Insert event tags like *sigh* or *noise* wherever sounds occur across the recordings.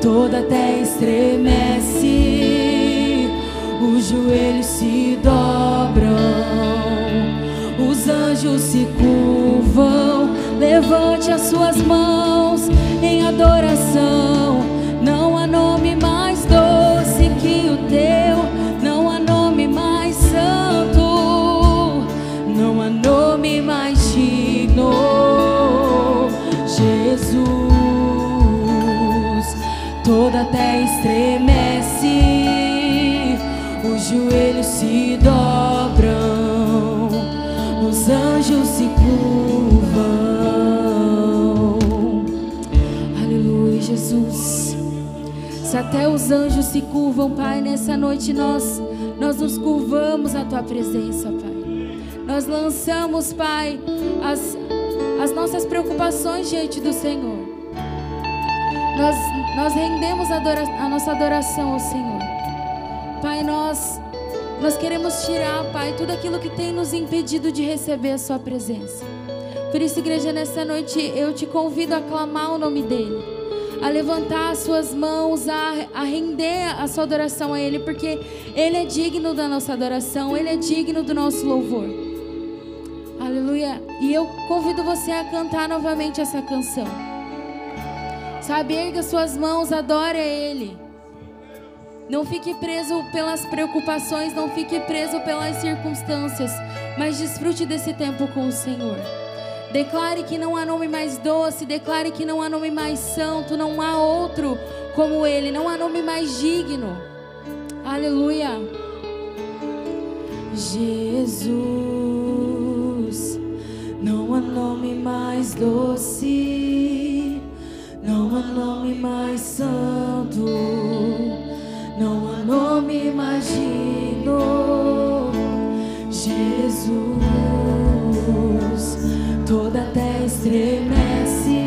toda terra estremece, os joelhos se dobram, os anjos se curvam. Levante as suas mãos em adoração. Estremece, os joelhos se dobram, os anjos se curvam. Aleluia, Jesus. Se até os anjos se curvam, Pai, nessa noite nós nós nos curvamos à tua presença, Pai. Nós lançamos, Pai, as, as nossas preocupações diante do Senhor. Nós, nós rendemos a, adora, a nossa adoração ao Senhor. Pai, nós, nós queremos tirar, Pai, tudo aquilo que tem nos impedido de receber a Sua presença. Por isso, igreja, nessa noite eu te convido a clamar o nome dEle a levantar as suas mãos, a, a render a sua adoração a Ele, porque Ele é digno da nossa adoração, Ele é digno do nosso louvor. Aleluia. E eu convido você a cantar novamente essa canção. Sabe, erga suas mãos, adore a Ele. Não fique preso pelas preocupações, não fique preso pelas circunstâncias, mas desfrute desse tempo com o Senhor. Declare que não há nome mais doce, declare que não há nome mais santo, não há outro como Ele, não há nome mais digno. Aleluia. Jesus, não há nome mais doce, não há nome mais santo, não há nome mais digno. Jesus, toda a terra estremece,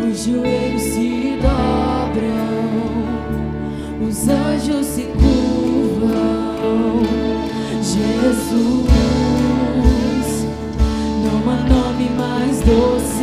os joelhos se dobram, os anjos se curvam. Jesus, não há nome mais doce,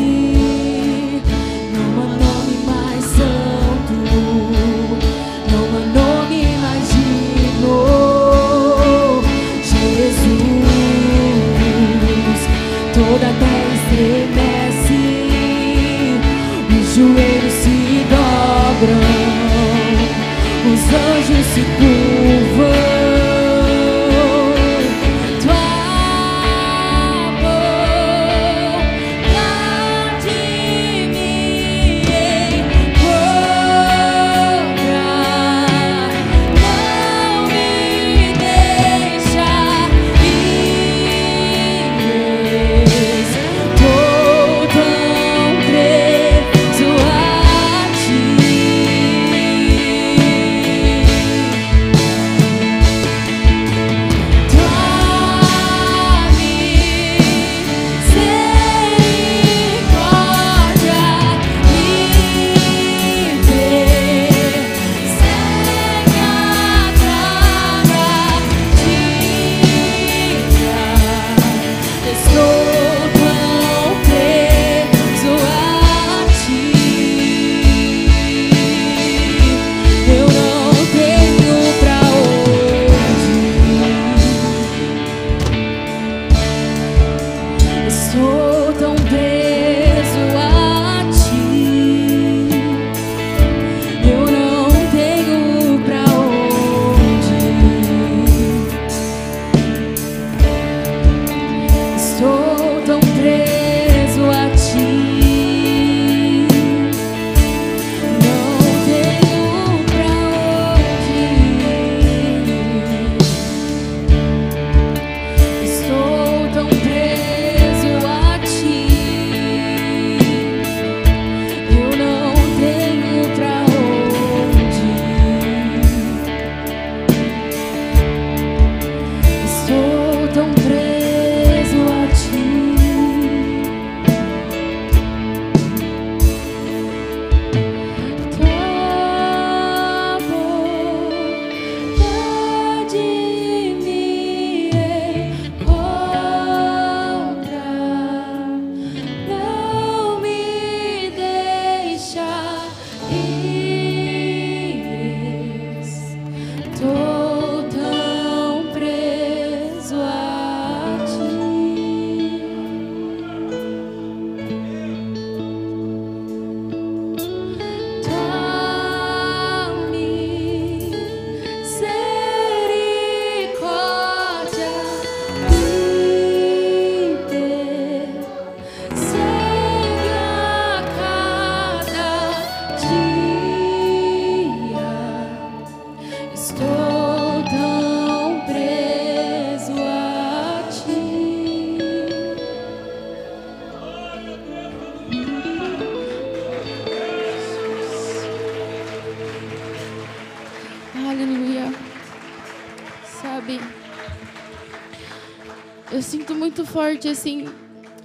forte assim.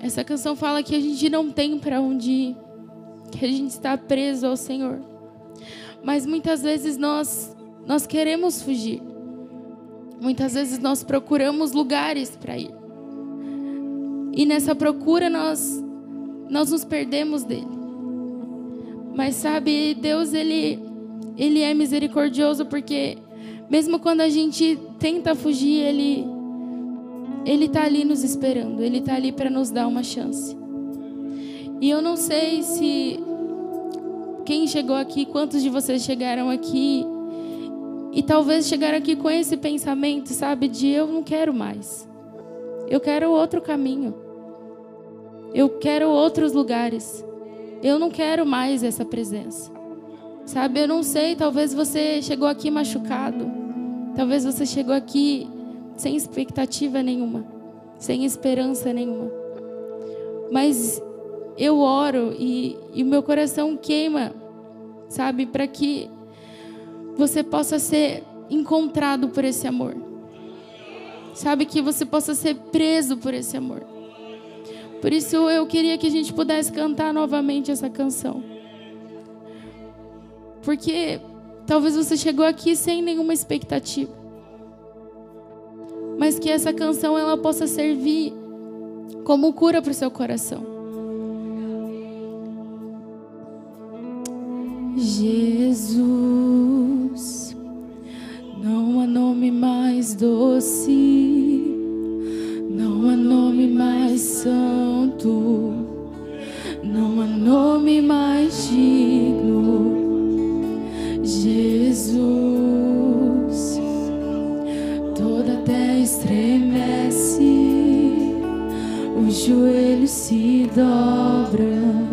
Essa canção fala que a gente não tem para onde ir, que a gente está preso ao Senhor. Mas muitas vezes nós nós queremos fugir. Muitas vezes nós procuramos lugares para ir. E nessa procura nós nós nos perdemos dele. Mas sabe, Deus ele ele é misericordioso porque mesmo quando a gente tenta fugir, ele ele está ali nos esperando, Ele está ali para nos dar uma chance. E eu não sei se quem chegou aqui, quantos de vocês chegaram aqui e talvez chegaram aqui com esse pensamento, sabe, de eu não quero mais. Eu quero outro caminho. Eu quero outros lugares. Eu não quero mais essa presença. Sabe, eu não sei, talvez você chegou aqui machucado. Talvez você chegou aqui sem expectativa nenhuma, sem esperança nenhuma. Mas eu oro e, o meu coração queima, sabe, para que você possa ser encontrado por esse amor. Sabe, que você possa ser preso por esse amor. Por isso eu queria que a gente pudesse cantar novamente essa canção. Porque talvez você chegou aqui sem nenhuma expectativa mas que essa canção ela possa servir como cura para o seu coração. Jesus, não há nome mais doce, não há nome mais santo, não há nome mais digno. Jesus estremece, os joelhos se dobram,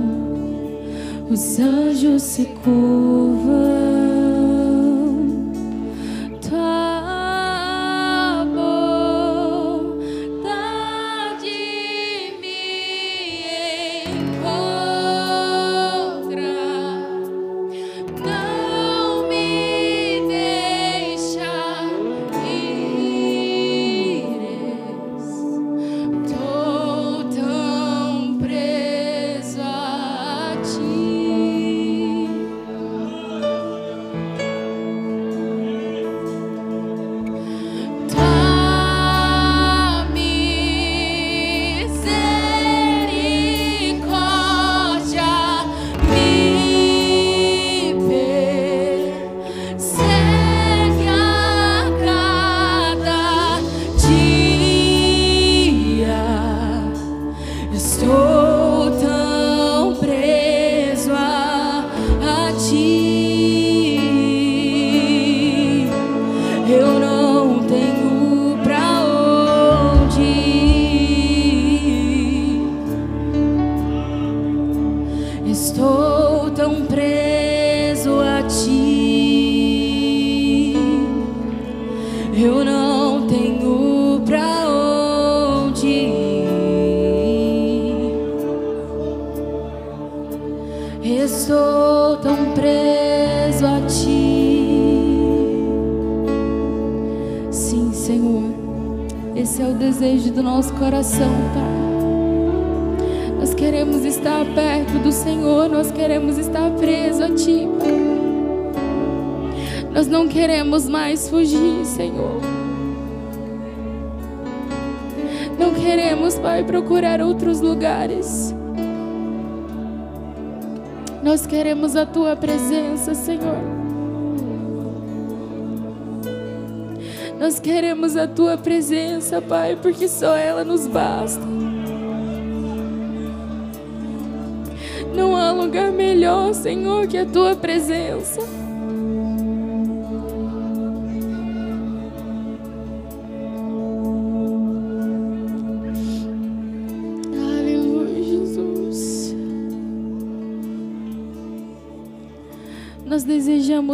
os anjos se curvam. Procurar outros lugares. Nós queremos a tua presença, Senhor. Nós queremos a tua presença, Pai, porque só ela nos basta. Não há lugar melhor, Senhor, que a tua presença.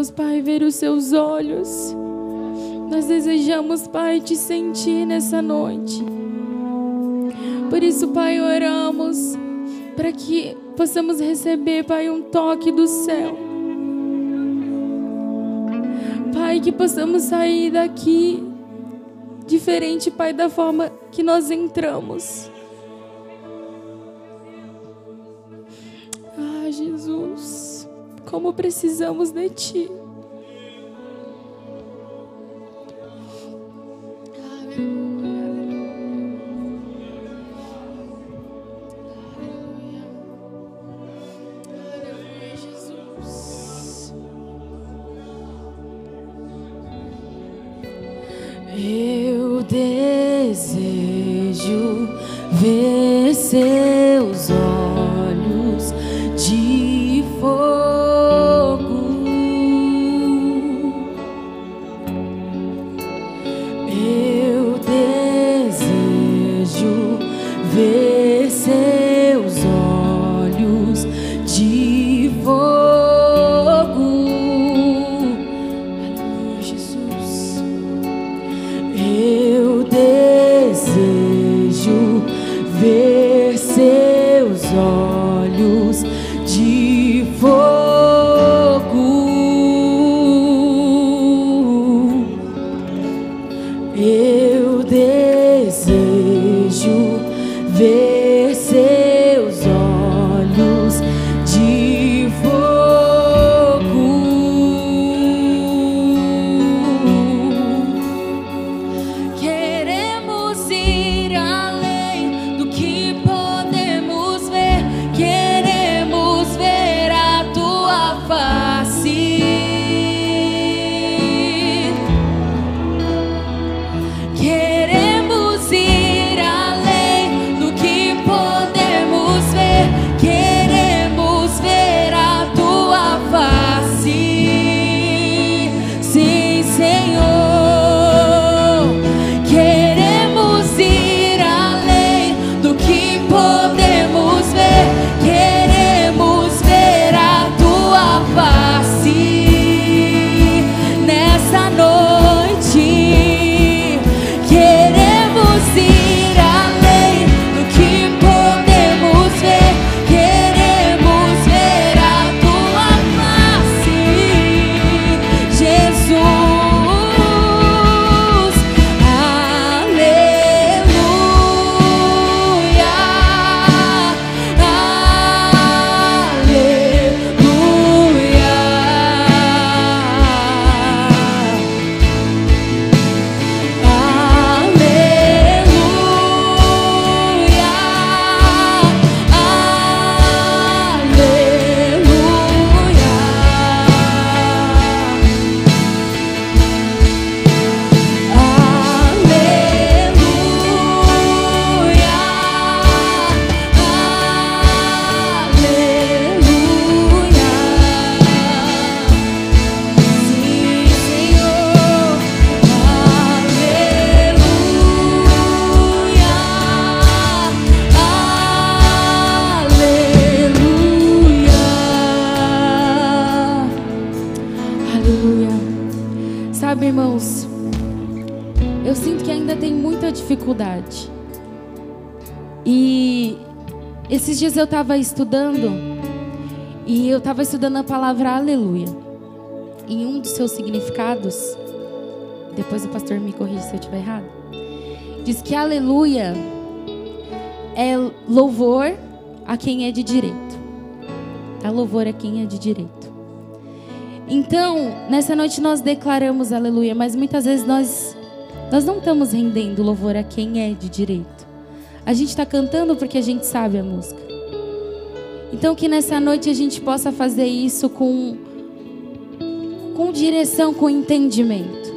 Desejamos, Pai, ver os seus olhos. Nós desejamos, Pai, te sentir nessa noite. Por isso, Pai, oramos para que possamos receber, Pai, um toque do céu. Pai, que possamos sair daqui diferente, Pai, da forma que nós entramos. Como precisamos de Ti. Eu estava estudando e eu estava estudando a palavra aleluia. Em um dos seus significados, depois o pastor me corrige se eu estiver errado, diz que aleluia é louvor a quem é de direito. A louvor a quem é de direito. Então, nessa noite nós declaramos aleluia, mas muitas vezes nós nós não estamos rendendo louvor a quem é de direito. A gente está cantando porque a gente sabe a música. Então que nessa noite a gente possa fazer isso com com direção, com entendimento.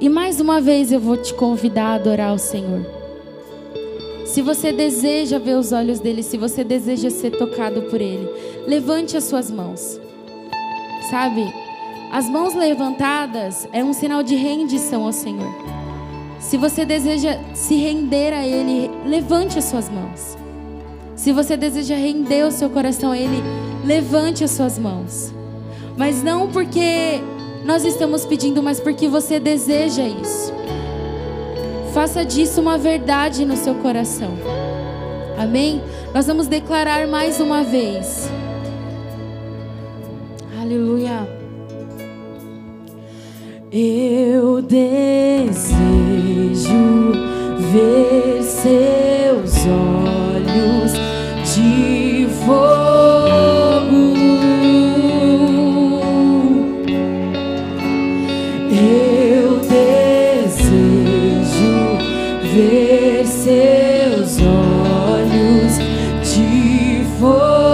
E mais uma vez eu vou te convidar a adorar o Senhor. Se você deseja ver os olhos dele, se você deseja ser tocado por ele, levante as suas mãos. Sabe? As mãos levantadas é um sinal de rendição ao Senhor. Se você deseja se render a ele, levante as suas mãos. Se você deseja render o seu coração a Ele, levante as suas mãos. Mas não porque nós estamos pedindo, mas porque você deseja isso. Faça disso uma verdade no seu coração. Amém? Nós vamos declarar mais uma vez. Aleluia. Eu desejo ver seus olhos de fogo. Eu desejo ver seus olhos de fogo.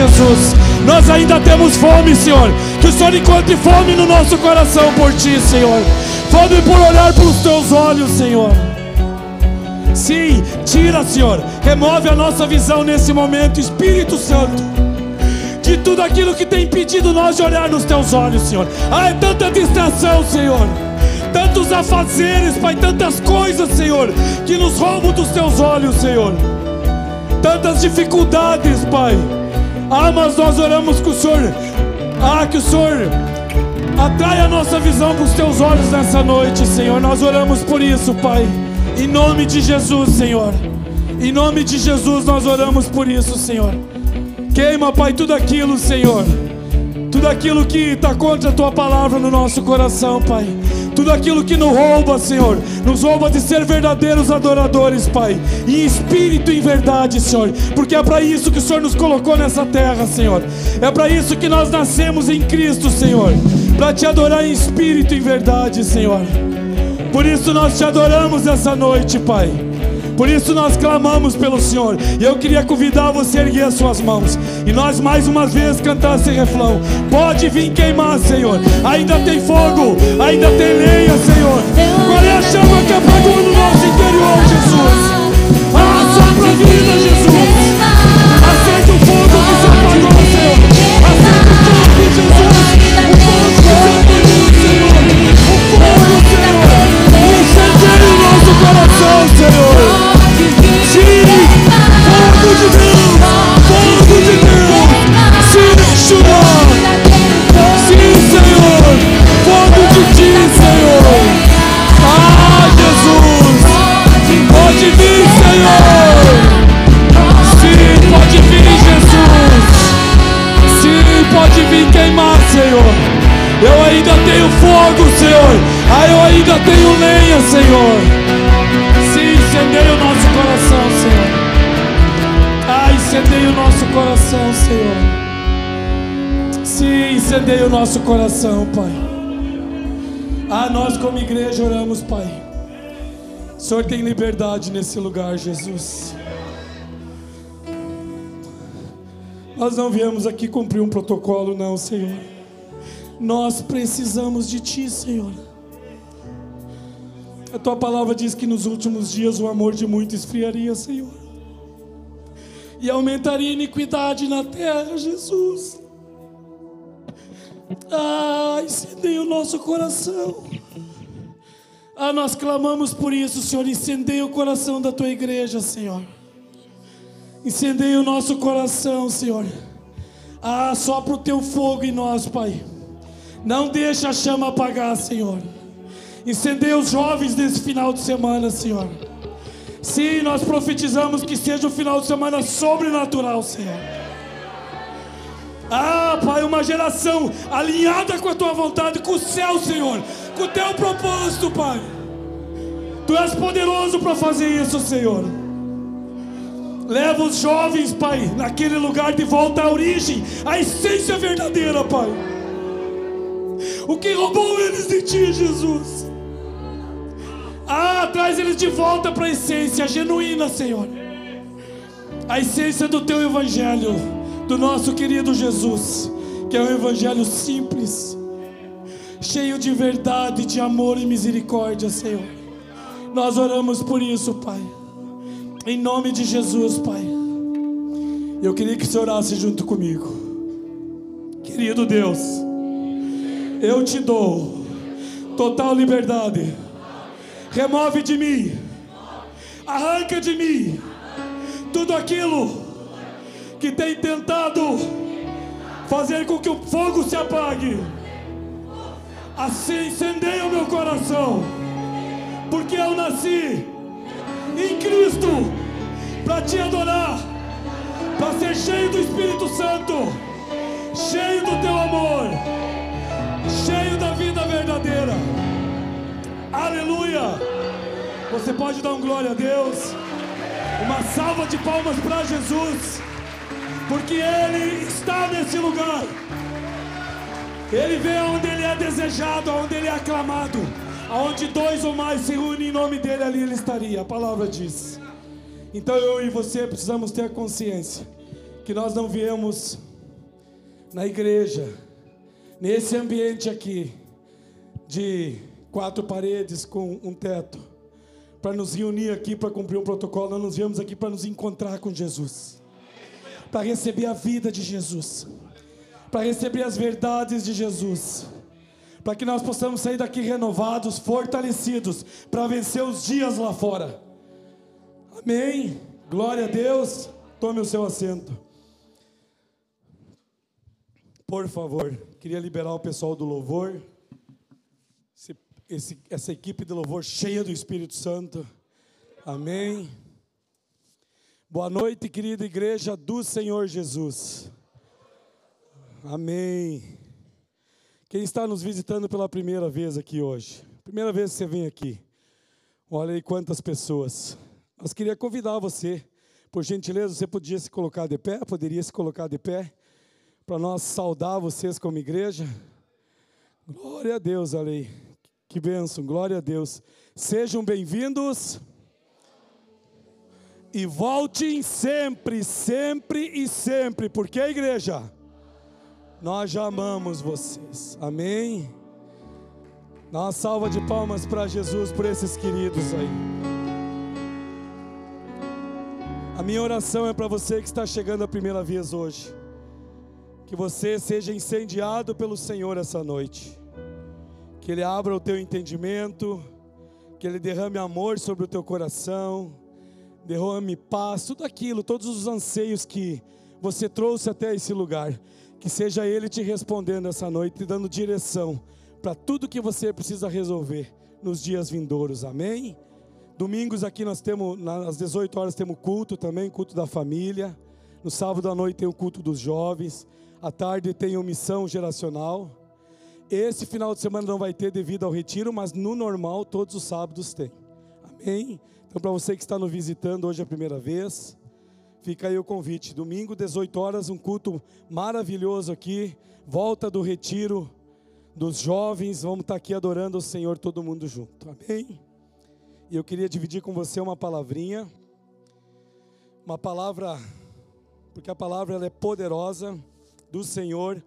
Jesus. Nós ainda temos fome, Senhor. Que o Senhor encontre fome no nosso coração por ti, Senhor. Fome por olhar para os teus olhos, Senhor. Sim, tira, Senhor. Remove a nossa visão nesse momento, Espírito Santo. De tudo aquilo que tem impedido nós de olhar nos teus olhos, Senhor. Ah, é tanta distração, Senhor. Tantos afazeres, Pai, tantas coisas, Senhor, que nos roubam dos teus olhos, Senhor. Tantas dificuldades, Pai. Ah, mas nós oramos que o Senhor, ah, que o Senhor atrai a nossa visão para os teus olhos nessa noite, Senhor. Nós oramos por isso, Pai. Em nome de Jesus, Senhor. Em nome de Jesus, nós oramos por isso, Senhor. Queima, Pai, tudo aquilo, Senhor. Tudo aquilo que está contra a tua palavra no nosso coração, Pai. Tudo aquilo que nos rouba, Senhor, nos rouba de ser verdadeiros adoradores, Pai, em espírito e em verdade, Senhor, porque é para isso que o Senhor nos colocou nessa terra, Senhor. É para isso que nós nascemos em Cristo, Senhor, para te adorar em espírito e em verdade, Senhor. Por isso nós te adoramos essa noite, Pai. Por isso nós clamamos pelo Senhor. E eu queria convidar você a erguer as suas mãos. E nós mais uma vez cantar esse refrão. Pode vir queimar, Senhor. Ainda tem fogo, ainda tem lenha, Senhor. Qual é a chama que apagou no nosso interior, Jesus? Ah, sopra a vida, Jesus. Aceita o fogo que se apagou, Senhor. Aceita o fogo, Jesus. O fogo que Senhor. O fogo, Senhor. Incendeia coração, Senhor. Fogo de Deus. Fogo de Deus. Sim, Shua. Sim, Senhor. Fogo de ti, Senhor. Ah, Jesus. Pode vir, Senhor. Sim, pode vir, Jesus. Sim, pode vir queimar, Senhor. Eu ainda tenho fogo, Senhor. Ah, eu ainda tenho lenha, Senhor. Coração, Senhor. Sim, incendeia o nosso coração, Pai. Ah, nós como igreja oramos, Pai. O Senhor tem liberdade nesse lugar, Jesus. Nós não viemos aqui cumprir um protocolo, não, Senhor. Nós precisamos de Ti, Senhor. A Tua palavra diz que nos últimos dias o amor de muitos esfriaria, Senhor. E aumentaria a iniquidade na terra, Jesus. Ah, incendeia o nosso coração. Ah, nós clamamos por isso, Senhor. Incendeia o coração da tua igreja, Senhor. Incendeia o nosso coração, Senhor. Ah, sopra o teu fogo em nós, Pai. Não deixa a chama apagar, Senhor. Incendeia os jovens nesse final de semana, Senhor. Sim, nós profetizamos que seja um final de semana sobrenatural, Senhor. Ah, Pai, uma geração alinhada com a tua vontade, com o céu, Senhor, com o teu propósito, Pai. Tu és poderoso para fazer isso, Senhor. Leva os jovens, Pai, naquele lugar de volta à origem, à essência verdadeira, Pai. O que roubou eles de ti, Jesus? Ah, traz eles de volta para a essência genuína, Senhor. A essência do teu evangelho, do nosso querido Jesus, que é um evangelho simples, cheio de verdade, de amor e misericórdia, Senhor. Nós oramos por isso, Pai. Em nome de Jesus, Pai. Eu queria que você orasse junto comigo. Querido Deus, eu te dou total liberdade. Remove de mim, arranca de mim tudo aquilo que tem tentado fazer com que o fogo se apague. Assim incendeia o meu coração, porque eu nasci em Cristo para te adorar, para ser cheio do Espírito Santo, cheio do teu amor, cheio da vida verdadeira. Aleluia! Você pode dar um glória a Deus, uma salva de palmas para Jesus, porque Ele está nesse lugar. Ele vem aonde Ele é desejado, aonde Ele é aclamado, aonde dois ou mais se unem em nome dEle, ali Ele estaria. A palavra diz. Então eu e você precisamos ter a consciência que nós não viemos na igreja, nesse ambiente aqui, de quatro paredes com um teto, para nos reunir aqui para cumprir um protocolo, nós nos viemos aqui para nos encontrar com Jesus, para receber a vida de Jesus, para receber as verdades de Jesus, para que nós possamos sair daqui renovados, fortalecidos, para vencer os dias lá fora. Amém. Glória a Deus. Tome o seu assento. Por favor, queria liberar o pessoal do louvor. Esse, essa equipe de louvor cheia do Espírito Santo. Amém. Boa noite, querida igreja do Senhor Jesus. Amém. Quem está nos visitando pela primeira vez aqui hoje? Primeira vez que você vem aqui. Olha aí quantas pessoas. Nós queria convidar você, por gentileza, você podia se colocar de pé, poderia se colocar de pé para nós saudar vocês como igreja. Glória a Deus, ali. Que bênção, glória a Deus. Sejam bem-vindos. E voltem sempre, sempre e sempre. Porque a igreja, nós já amamos vocês. Amém. Dá uma salva de palmas para Jesus por esses queridos aí. A minha oração é para você que está chegando a primeira vez hoje. Que você seja incendiado pelo Senhor essa noite. Que Ele abra o teu entendimento. Que Ele derrame amor sobre o teu coração. Derrame paz, tudo aquilo, todos os anseios que você trouxe até esse lugar. Que seja Ele te respondendo essa noite, e dando direção para tudo que você precisa resolver nos dias vindouros. Amém? Domingos aqui nós temos, às 18 horas, temos culto também, culto da família. No sábado à noite tem o culto dos jovens. À tarde tem o missão geracional. Esse final de semana não vai ter devido ao retiro, mas no normal todos os sábados tem. Amém? Então, para você que está nos visitando hoje a primeira vez, fica aí o convite. Domingo, 18 horas, um culto maravilhoso aqui. Volta do retiro dos jovens. Vamos estar aqui adorando o Senhor, todo mundo junto. Amém? E eu queria dividir com você uma palavrinha. Uma palavra, porque a palavra é poderosa do Senhor,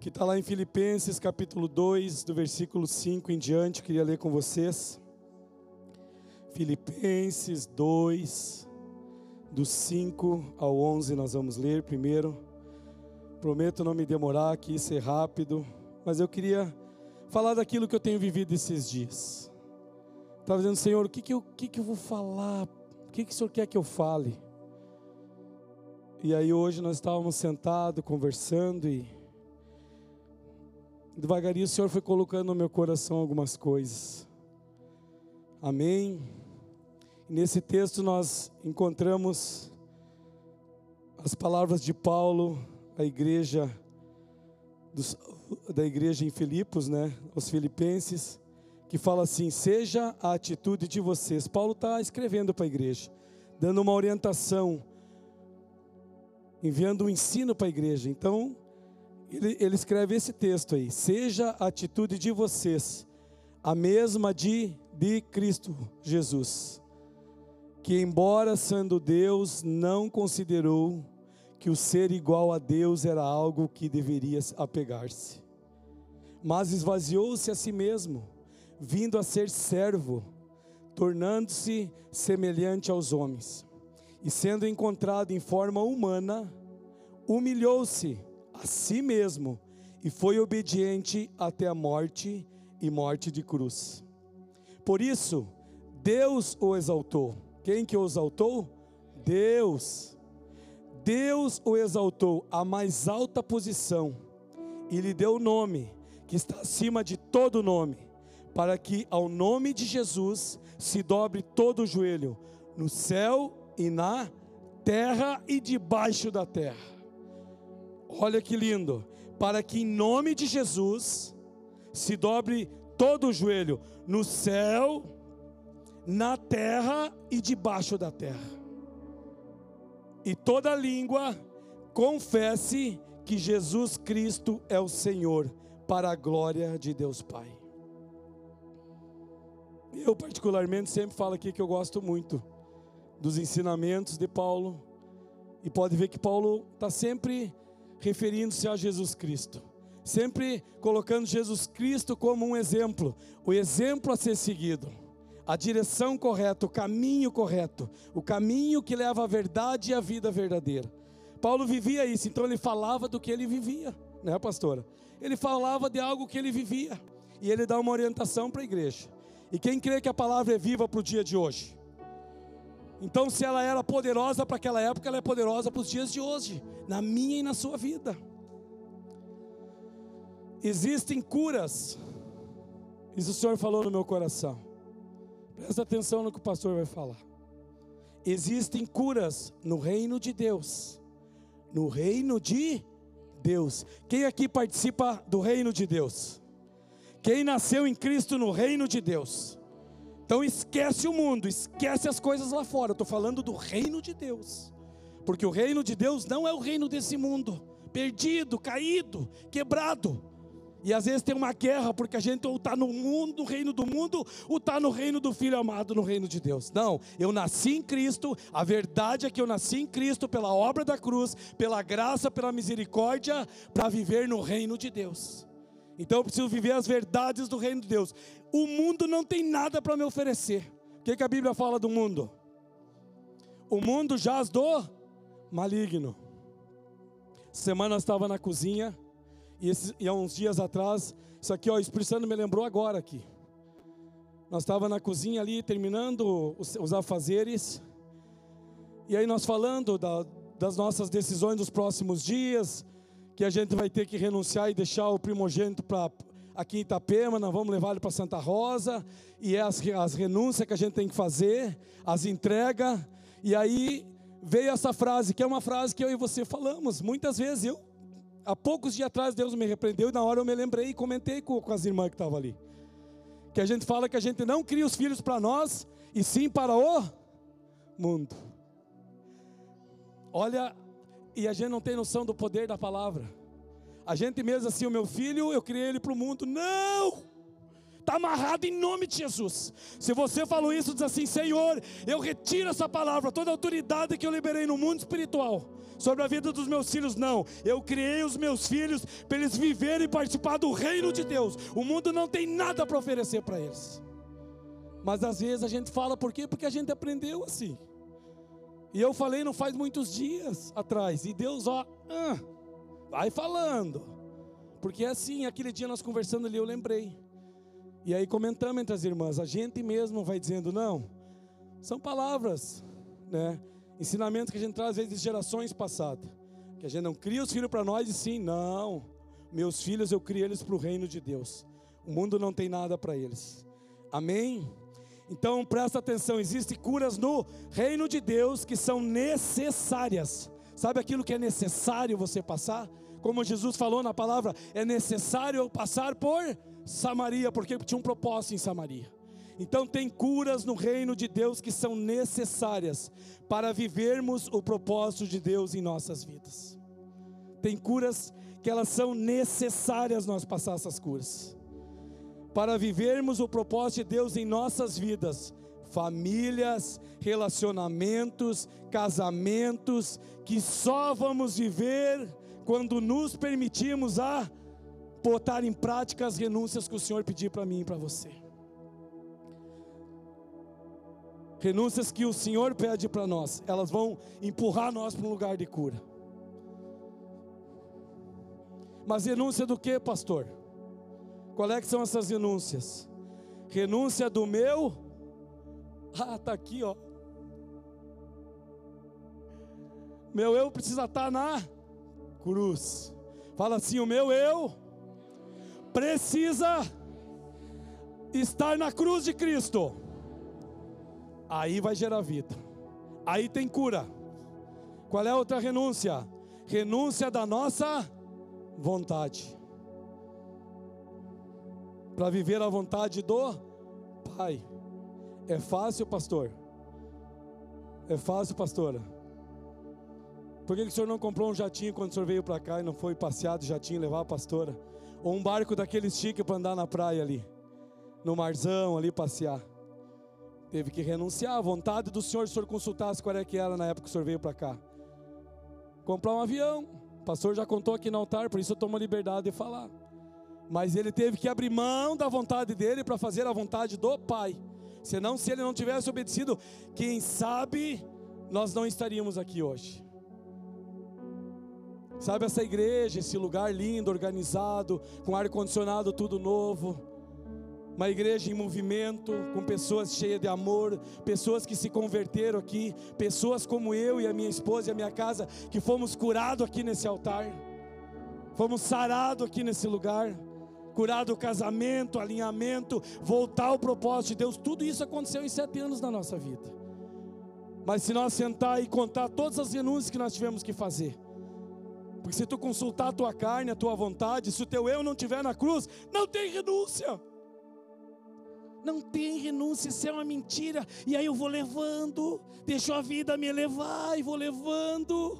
que está lá em Filipenses capítulo 2, do versículo 5 em diante, queria ler com vocês. Filipenses 2, do 5 ao 11, nós vamos ler primeiro. Prometo não me demorar aqui, ser rápido, mas eu queria falar daquilo que eu tenho vivido esses dias. Estava dizendo, Senhor, o que, que, eu, que, que eu vou falar? O que, que o Senhor quer que eu fale? E aí hoje nós estávamos sentados, conversando e devagarinho o Senhor foi colocando no meu coração algumas coisas. Amém. Nesse texto nós encontramos as palavras de Paulo à igreja dos, da igreja em Filipos, né, os filipenses, que fala assim: "Seja a atitude de vocês". Paulo está escrevendo para a igreja, dando uma orientação enviando um ensino para a igreja. Então, ele, ele escreve esse texto aí: Seja a atitude de vocês a mesma de, de Cristo Jesus, que, embora sendo Deus, não considerou que o ser igual a Deus era algo que deveria apegar-se, mas esvaziou-se a si mesmo, vindo a ser servo, tornando-se semelhante aos homens. E sendo encontrado em forma humana, humilhou-se a si mesmo e foi obediente até a morte e morte de cruz. Por isso, Deus o exaltou. Quem que o exaltou? Deus. Deus o exaltou à mais alta posição e lhe deu o nome que está acima de todo nome, para que ao nome de Jesus se dobre todo o joelho, no céu e na terra e debaixo da terra. Olha que lindo, para que em nome de Jesus se dobre todo o joelho no céu, na terra e debaixo da terra. E toda língua confesse que Jesus Cristo é o Senhor, para a glória de Deus Pai. Eu particularmente sempre falo aqui que eu gosto muito dos ensinamentos de Paulo, E pode ver que Paulo está sempre referindo-se a Jesus Cristo, sempre colocando Jesus Cristo como um exemplo, o exemplo a ser seguido, a direção correta, o caminho correto, o caminho que leva à verdade e à vida verdadeira. Paulo vivia isso, então ele falava do que ele vivia, né, pastora? Ele falava de algo que ele vivia e ele dá uma orientação para a igreja. E quem crê que a palavra é viva para o dia de hoje? Então, se ela era poderosa para aquela época, ela é poderosa para os dias de hoje, na minha e na sua vida. Existem curas, isso o Senhor falou no meu coração. Presta atenção no que o pastor vai falar. Existem curas no reino de Deus. No reino de Deus. Quem aqui participa do reino de Deus? Quem nasceu em Cristo no reino de Deus? Então esquece o mundo, esquece as coisas lá fora. Eu estou falando do reino de Deus. Porque o reino de Deus não é o reino desse mundo, perdido, caído, quebrado. E às vezes tem uma guerra, porque a gente ou está no mundo, no reino do mundo, ou está no reino do Filho amado, no reino de Deus. Não, eu nasci em Cristo, a verdade é que eu nasci em Cristo pela obra da cruz, pela graça, pela misericórdia, para viver no reino de Deus. Então eu preciso viver as verdades do reino de Deus. O mundo não tem nada para me oferecer. O que, que a Bíblia fala do mundo? O mundo jaz do maligno. Semana eu estava na cozinha e, esse, e há uns dias atrás, isso aqui, ó, o Espírito Santo me lembrou agora aqui. Nós estávamos na cozinha ali, terminando os, os afazeres, e aí nós falando da, das nossas decisões dos próximos dias, que a gente vai ter que renunciar e deixar o primogênito para aqui em Itapema, nós vamos levar ele para Santa Rosa, e é as, as renúncias que a gente tem que fazer, as entregas, e aí veio essa frase, que é uma frase que eu e você falamos, muitas vezes eu, há poucos dias atrás Deus me repreendeu, e na hora eu me lembrei e comentei com, com as irmãs que estavam ali, que a gente fala que a gente não cria os filhos para nós, e sim para o mundo. Olha e a gente não tem noção do poder da palavra. A gente mesmo assim, o meu filho, eu criei ele para o mundo. Não! Está amarrado em nome de Jesus. Se você falou isso, diz assim: Senhor, eu retiro essa palavra, toda a autoridade que eu liberei no mundo espiritual sobre a vida dos meus filhos. Não, eu criei os meus filhos para eles viverem e participar do reino de Deus. O mundo não tem nada para oferecer para eles. Mas às vezes a gente fala por quê? Porque a gente aprendeu assim. E eu falei não faz muitos dias atrás. E Deus, ó, ah, vai falando. Porque é assim, aquele dia nós conversando ali, eu lembrei. E aí comentamos entre as irmãs, a gente mesmo vai dizendo, não, são palavras, né? Ensinamentos que a gente traz às vezes de gerações passadas. Que a gente não cria os filhos para nós e sim, não. Meus filhos eu crio eles para o reino de Deus. O mundo não tem nada para eles. Amém? Então presta atenção, existem curas no reino de Deus que são necessárias. Sabe aquilo que é necessário você passar? Como Jesus falou na palavra, é necessário passar por Samaria, porque tinha um propósito em Samaria. Então tem curas no reino de Deus que são necessárias para vivermos o propósito de Deus em nossas vidas. Tem curas que elas são necessárias nós passar essas curas para vivermos o propósito de Deus em nossas vidas, famílias, relacionamentos, casamentos, que só vamos viver quando nos permitimos a botar em prática as renúncias que o Senhor pediu para mim e para você. Renúncias que o Senhor pede para nós, elas vão empurrar nós para um lugar de cura. Mas renúncia do que, pastor? Qual é que são essas renúncias? Renúncia do meu. Ah, está aqui, ó. Meu eu precisa estar tá na cruz. Fala assim: o meu eu precisa estar na cruz de Cristo. Aí vai gerar vida. Aí tem cura. Qual é a outra renúncia? Renúncia da nossa vontade para viver a vontade do Pai. É fácil, pastor? É fácil, pastora? Por que, que o senhor não comprou um jatinho quando o senhor veio para cá e não foi passeado jatinho levar a pastora? Ou um barco daqueles chique para andar na praia ali, no marzão ali passear? Teve que renunciar à vontade do senhor, se o senhor consultasse qual é que era na época que o senhor veio para cá. comprar um avião. O pastor já contou aqui no altar, por isso eu tomo a liberdade de falar. Mas ele teve que abrir mão da vontade dele para fazer a vontade do Pai. Senão, se ele não tivesse obedecido, quem sabe nós não estaríamos aqui hoje. Sabe essa igreja, esse lugar lindo, organizado, com ar-condicionado tudo novo. Uma igreja em movimento, com pessoas cheias de amor, pessoas que se converteram aqui, pessoas como eu e a minha esposa e a minha casa, que fomos curados aqui nesse altar, fomos sarados aqui nesse lugar, curado o casamento, alinhamento, voltar ao propósito de Deus, tudo isso aconteceu em sete anos na nossa vida. Mas se nós sentar e contar todas as renúncias que nós tivemos que fazer, porque se tu consultar a tua carne, a tua vontade, se o teu eu não estiver na cruz, não tem renúncia. Não tem renúncia, isso é uma mentira. E aí eu vou levando, deixo a vida me levar e vou levando.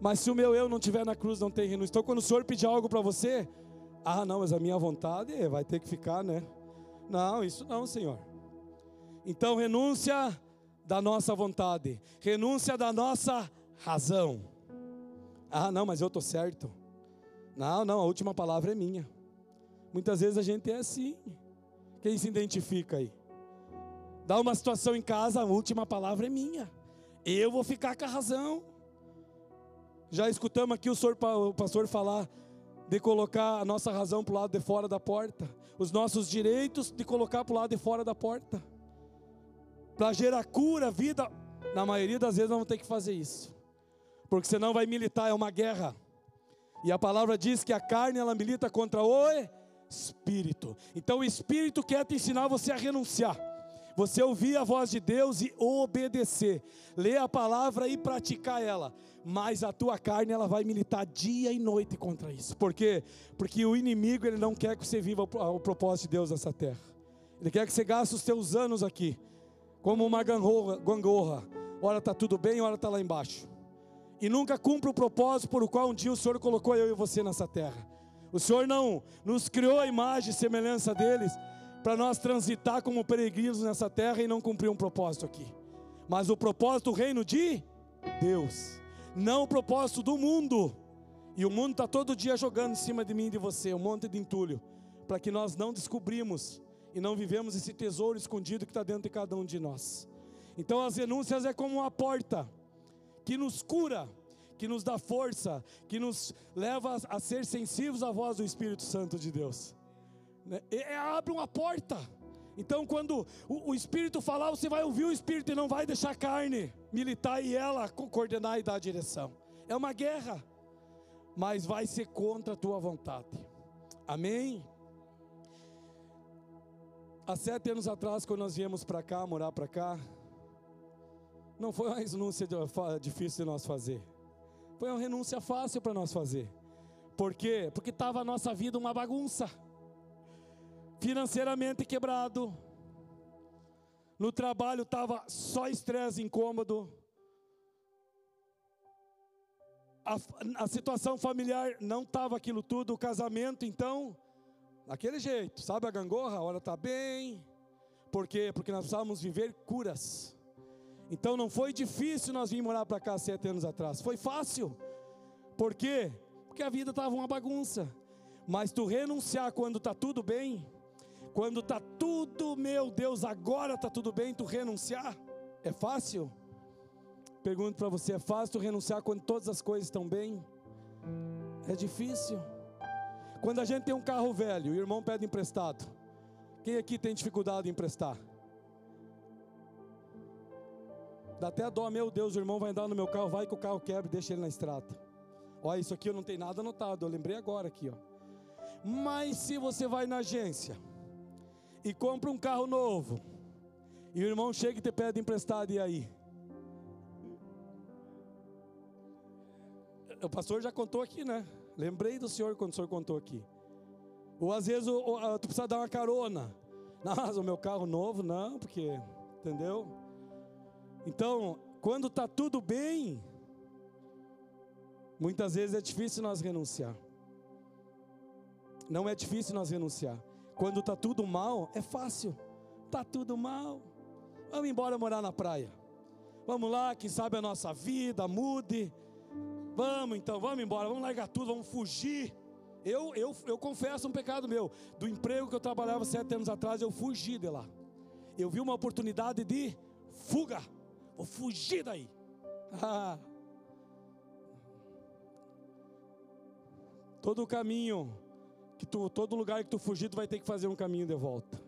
Mas se o meu eu não estiver na cruz, não tem renúncia. Então quando o Senhor pedir algo para você, ah, não, mas a minha vontade vai ter que ficar, né? Não, isso não, Senhor. Então renúncia da nossa vontade, renúncia da nossa razão. Ah, não, mas eu estou certo. Não, não, a última palavra é minha. Muitas vezes a gente é assim. Quem se identifica aí? Dá uma situação em casa, a última palavra é minha. Eu vou ficar com a razão. Já escutamos aqui o pastor falar de colocar a nossa razão para o lado de fora da porta, os nossos direitos de colocar para o lado de fora da porta, para gerar cura, vida. Na maioria das vezes vamos ter que fazer isso, porque senão vai militar, é uma guerra. E a palavra diz que a carne ela milita contra o espírito. Então o espírito quer te ensinar você a renunciar. Você ouvir a voz de Deus e obedecer, ler a palavra e praticar ela. Mas a tua carne ela vai militar dia e noite contra isso. Por quê? Porque o inimigo ele não quer que você viva o propósito de Deus nessa terra. Ele quer que você gaste os teus anos aqui como uma gangorra, gangorra. Ora está tudo bem, ora está lá embaixo. E nunca cumpre o propósito por o qual um dia o Senhor colocou eu e você nessa terra. O Senhor não nos criou a imagem e semelhança deles para nós transitar como peregrinos nessa terra e não cumprir um propósito aqui. Mas o propósito do reino de Deus, não o propósito do mundo. E o mundo está todo dia jogando em cima de mim e de você um monte de entulho, para que nós não descobrimos e não vivemos esse tesouro escondido que está dentro de cada um de nós. Então as renúncias é como uma porta que nos cura que nos dá força, que nos leva a ser sensíveis à voz do Espírito Santo de Deus. Né? É, abre uma porta. Então, quando o, o, Espírito falar, você vai ouvir o Espírito e não vai deixar a carne militar e ela coordenar e dar a direção. É uma guerra, mas vai ser contra a tua vontade. Amém? Há sete anos atrás, quando nós viemos para cá, morar para cá, não foi uma renúncia difícil de nós fazer. Foi uma renúncia fácil para nós fazer. Por quê? Porque estava a nossa vida uma bagunça. Financeiramente quebrado. No trabalho estava só estresse, incômodo. A, a, situação familiar não estava aquilo tudo. O casamento, então, daquele jeito. Sabe a gangorra? A hora está bem. Por quê? Porque nós precisávamos viver curas. Então não foi difícil nós vir morar para cá sete anos atrás, foi fácil. Por quê? Porque a vida estava uma bagunça. Mas tu renunciar quando está tudo bem, quando está tudo, meu Deus, agora está tudo bem, tu renunciar, é fácil? Pergunto para você, é fácil tu renunciar quando todas as coisas estão bem? É difícil. Quando a gente tem um carro velho, o irmão pede emprestado. Quem aqui tem dificuldade em emprestar? Dá até dó, meu Deus, o irmão vai andar no meu carro, vai que o carro quebra e deixa ele na estrada. Olha, isso aqui eu não tenho nada anotado, eu lembrei agora aqui, ó. Mas se você vai na agência e compra um carro novo, e o irmão chega e te pede emprestado, e aí? O pastor já contou aqui, né? Lembrei do senhor quando o senhor contou aqui. Ou às vezes tu precisa dar uma carona. *laughs* Não, o meu carro novo, não, porque, entendeu? Então, quando está tudo bem, muitas vezes é difícil nós renunciar. Não é difícil nós renunciar. Quando está tudo mal, é fácil. Está tudo mal. Vamos embora morar na praia. Vamos lá, quem sabe a nossa vida mude. Vamos então, vamos embora, vamos largar tudo, vamos fugir. Eu, eu, eu confesso um pecado meu. Do emprego que eu trabalhava sete anos atrás, eu fugi de lá. Eu vi uma oportunidade de fuga. Vou fugir daí. *laughs* todo caminho que tu, todo lugar que tu fugir, tu vai ter que fazer um caminho de volta.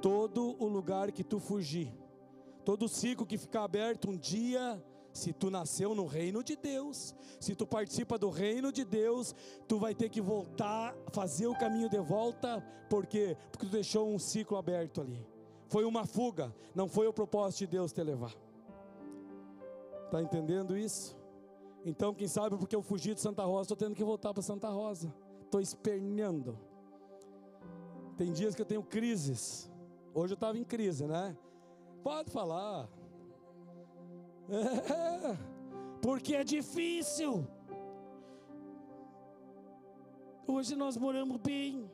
Todo o lugar que tu fugir, todo ciclo que ficar aberto um dia se tu nasceu no reino de Deus, se tu participa do reino de Deus, tu vai ter que voltar, fazer o caminho de volta, por quê? Porque tu deixou um ciclo aberto ali. Foi uma fuga, não foi o propósito de Deus te levar. Tá entendendo isso? Então, quem sabe porque eu fugi de Santa Rosa, estou tendo que voltar para Santa Rosa. Estou esperneando. Tem dias que eu tenho crises. Hoje eu estava em crise, né? Pode falar. É, *laughs* porque é difícil. Hoje nós moramos bem,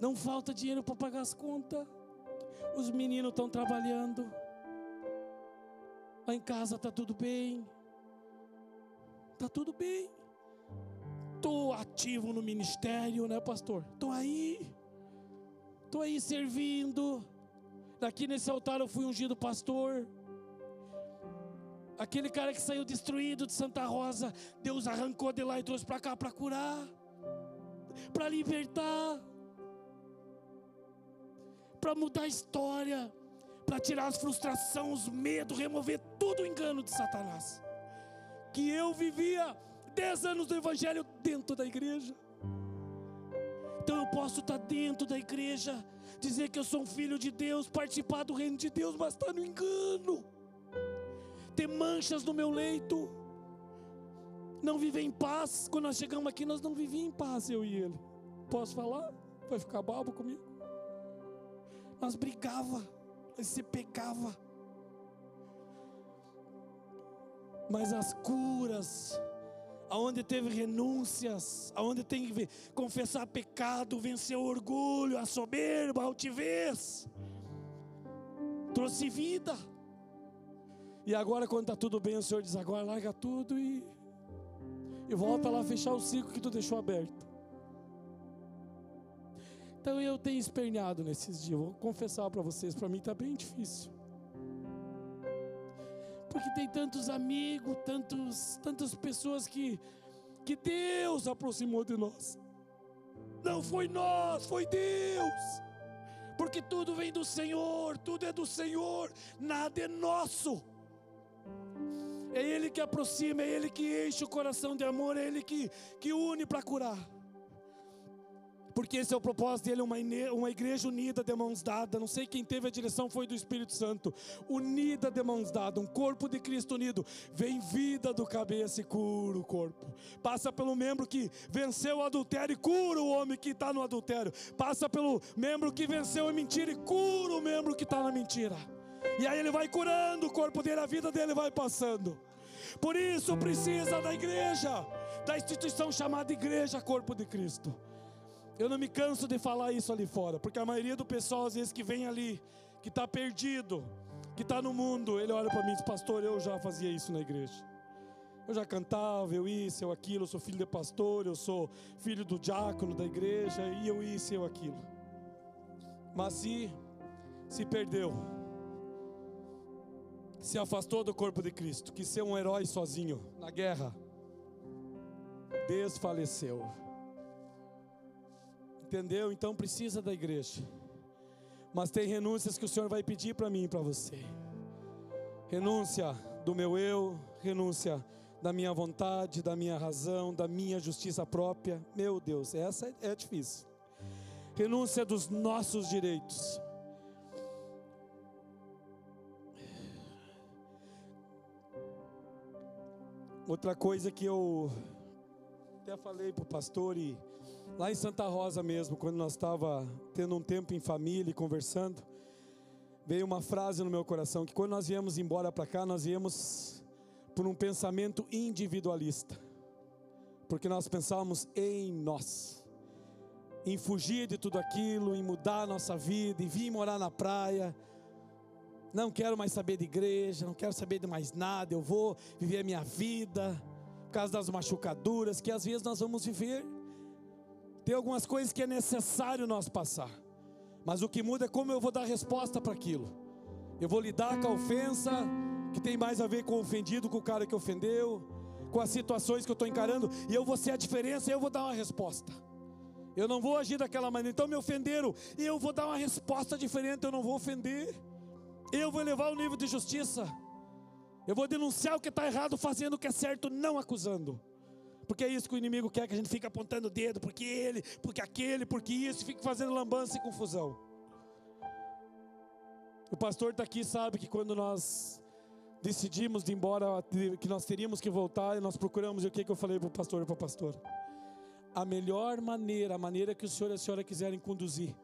não falta dinheiro para pagar as contas. Os meninos estão trabalhando. Lá em casa está tudo bem. Está tudo bem. Estou ativo no ministério, né, pastor? Estou aí. Estou aí servindo. Daqui nesse altar eu fui ungido pastor. Aquele cara que saiu destruído de Santa Rosa, Deus arrancou de lá e trouxe para cá para curar, para libertar, para mudar a história, para tirar as frustrações, os medos, remover todo o engano de Satanás. Que eu vivia dez anos do Evangelho dentro da igreja. Então eu posso estar dentro da igreja, dizer que eu sou um filho de Deus, participar do reino de Deus, mas estar no engano ter manchas no meu leito, não viver em paz. Quando nós chegamos aqui, nós não vivíamos em paz, eu e ele. Posso falar? Vai ficar babo comigo? Nós brigava, nós se pegava. Mas as curas, aonde teve renúncias, aonde tem que confessar pecado, vencer o orgulho, a soberba, a altivez, trouxe vida. E agora, quando está tudo bem, o Senhor diz: agora larga tudo e, e volta lá fechar o ciclo que tu deixou aberto. Então eu tenho esperneado nesses dias, vou confessar para vocês, para mim está bem difícil. Porque tem tantos amigos, tantos, tantas pessoas que, que Deus aproximou de nós. Não foi nós, foi Deus. Porque tudo vem do Senhor, tudo é do Senhor, nada é nosso. É Ele que aproxima, é Ele que enche o coração de amor, é Ele que, que une para curar. Porque esse é o propósito dele, uma, uma igreja unida de mãos dadas. Não sei quem teve a direção, foi do Espírito Santo. Unida de mãos dadas, um corpo de Cristo unido. Vem vida do cabeça e cura o corpo. Passa pelo membro que venceu o adultério e cura o homem que está no adultério. Passa pelo membro que venceu a mentira e cura o membro que está na mentira. E aí ele vai curando o corpo dele, a vida dele vai passando. Por isso precisa da igreja, da instituição chamada Igreja Corpo de Cristo. Eu não me canso de falar isso ali fora, porque a maioria do pessoal, às vezes, que vem ali, que está perdido, que está no mundo, ele olha para mim e diz: Pastor, eu já fazia isso na igreja. Eu já cantava, eu isso, eu aquilo, eu sou filho de pastor, eu sou filho do diácono da igreja, e eu isso, eu aquilo. Mas se se perdeu, se afastou do corpo de Cristo, que ser um herói sozinho na guerra, desfaleceu. Entendeu? Então precisa da igreja. Mas tem renúncias que o Senhor vai pedir para mim e para você. Renúncia do meu eu, renúncia da minha vontade, da minha razão, da minha justiça própria. Meu Deus, essa é difícil. Renúncia dos nossos direitos. Outra coisa que eu até falei para o pastor e lá em Santa Rosa mesmo, quando nós estava tendo um tempo em família e conversando, veio uma frase no meu coração que quando nós viemos embora para cá, nós viemos por um pensamento individualista, porque nós pensávamos em nós, em fugir de tudo aquilo, em mudar a nossa vida, em vir morar na praia não quero mais saber de igreja, não quero saber de mais nada, eu vou viver a minha vida. por causa das machucaduras que às vezes nós vamos viver. Tem algumas coisas que é necessário nós passar, mas o que muda é como eu vou dar resposta para aquilo. Eu vou lidar com a ofensa, que tem mais a ver com o ofendido, com o cara que ofendeu, com as situações que eu estou encarando, e eu vou ser a diferença eu vou dar uma resposta. Eu não vou agir daquela maneira. Então me ofenderam, e eu vou dar uma resposta diferente, eu não vou ofender. Eu vou elevar o nível de justiça. Eu vou denunciar o que está errado, fazendo o que é certo, não acusando. Porque é isso que o inimigo quer, que a gente fique apontando o dedo, porque ele, porque aquele, porque isso, fique fazendo lambança e confusão. O pastor está aqui, sabe que quando nós decidimos de ir embora, que nós teríamos que voltar, e nós procuramos, e o que, que eu falei para o pastor e para a pastora? A melhor maneira, a maneira que o senhor e a senhora quiserem conduzir,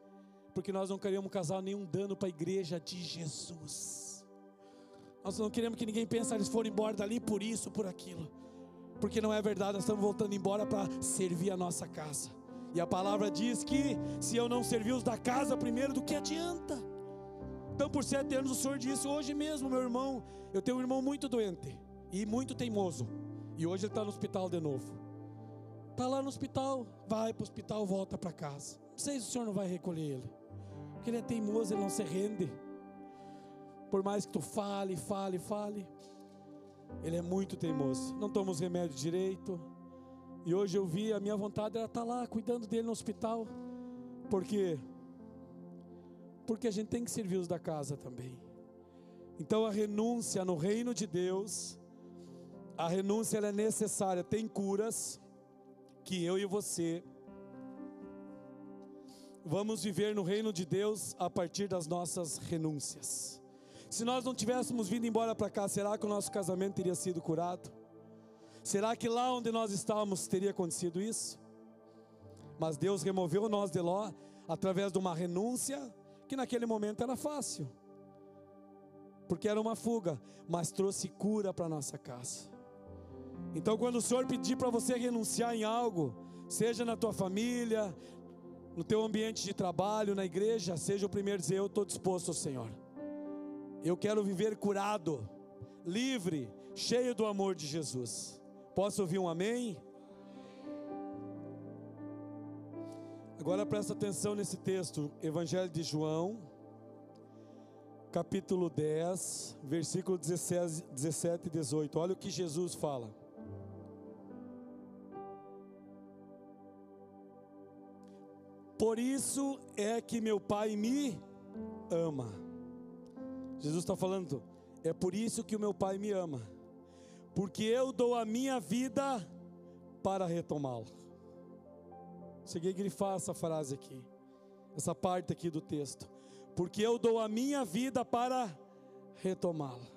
porque nós não queremos causar nenhum dano para a igreja de Jesus. Nós não queremos que ninguém pense que eles foram embora dali por isso, por aquilo. Porque não é verdade, nós estamos voltando embora para servir a nossa casa. E a palavra diz que se eu não servir os da casa primeiro, do que adianta? Então, por sete anos, o Senhor disse: Hoje mesmo, meu irmão, eu tenho um irmão muito doente e muito teimoso. E hoje ele está no hospital de novo. Está lá no hospital, vai para o hospital, volta para casa. Não sei se o Senhor não vai recolher ele, porque ele é teimoso, ele não se rende. Por mais que tu fale, fale, fale, ele é muito teimoso. Não toma os remédios direito. E hoje eu vi, a minha vontade era estar lá cuidando dele no hospital. Por quê? Porque a gente tem que servir os da casa também. Então a renúncia no reino de Deus, a renúncia é necessária. Tem curas que eu e você vamos viver no reino de Deus a partir das nossas renúncias. Se nós não tivéssemos vindo embora para cá, será que o nosso casamento teria sido curado? Será que lá onde nós estávamos teria acontecido isso? Mas Deus removeu nós de Ló através de uma renúncia que naquele momento era fácil, porque era uma fuga, mas trouxe cura para nossa casa. Então, quando o Senhor pedir para você renunciar em algo, seja na tua família, no teu ambiente de trabalho, na igreja, seja o primeiro a dizer: Eu estou disposto, Senhor. Eu quero viver curado, livre, cheio do amor de Jesus. Posso ouvir um amém? Agora presta atenção nesse texto, Evangelho de João, capítulo 10, versículo 17 e 18. Olha o que Jesus fala. Por isso é que meu Pai me ama Jesus está falando, é por isso que o meu Pai me ama, porque eu dou a minha vida para retomá-lo. Cheguei a grifar essa frase aqui, essa parte aqui do texto, porque eu dou a minha vida para retomá-la.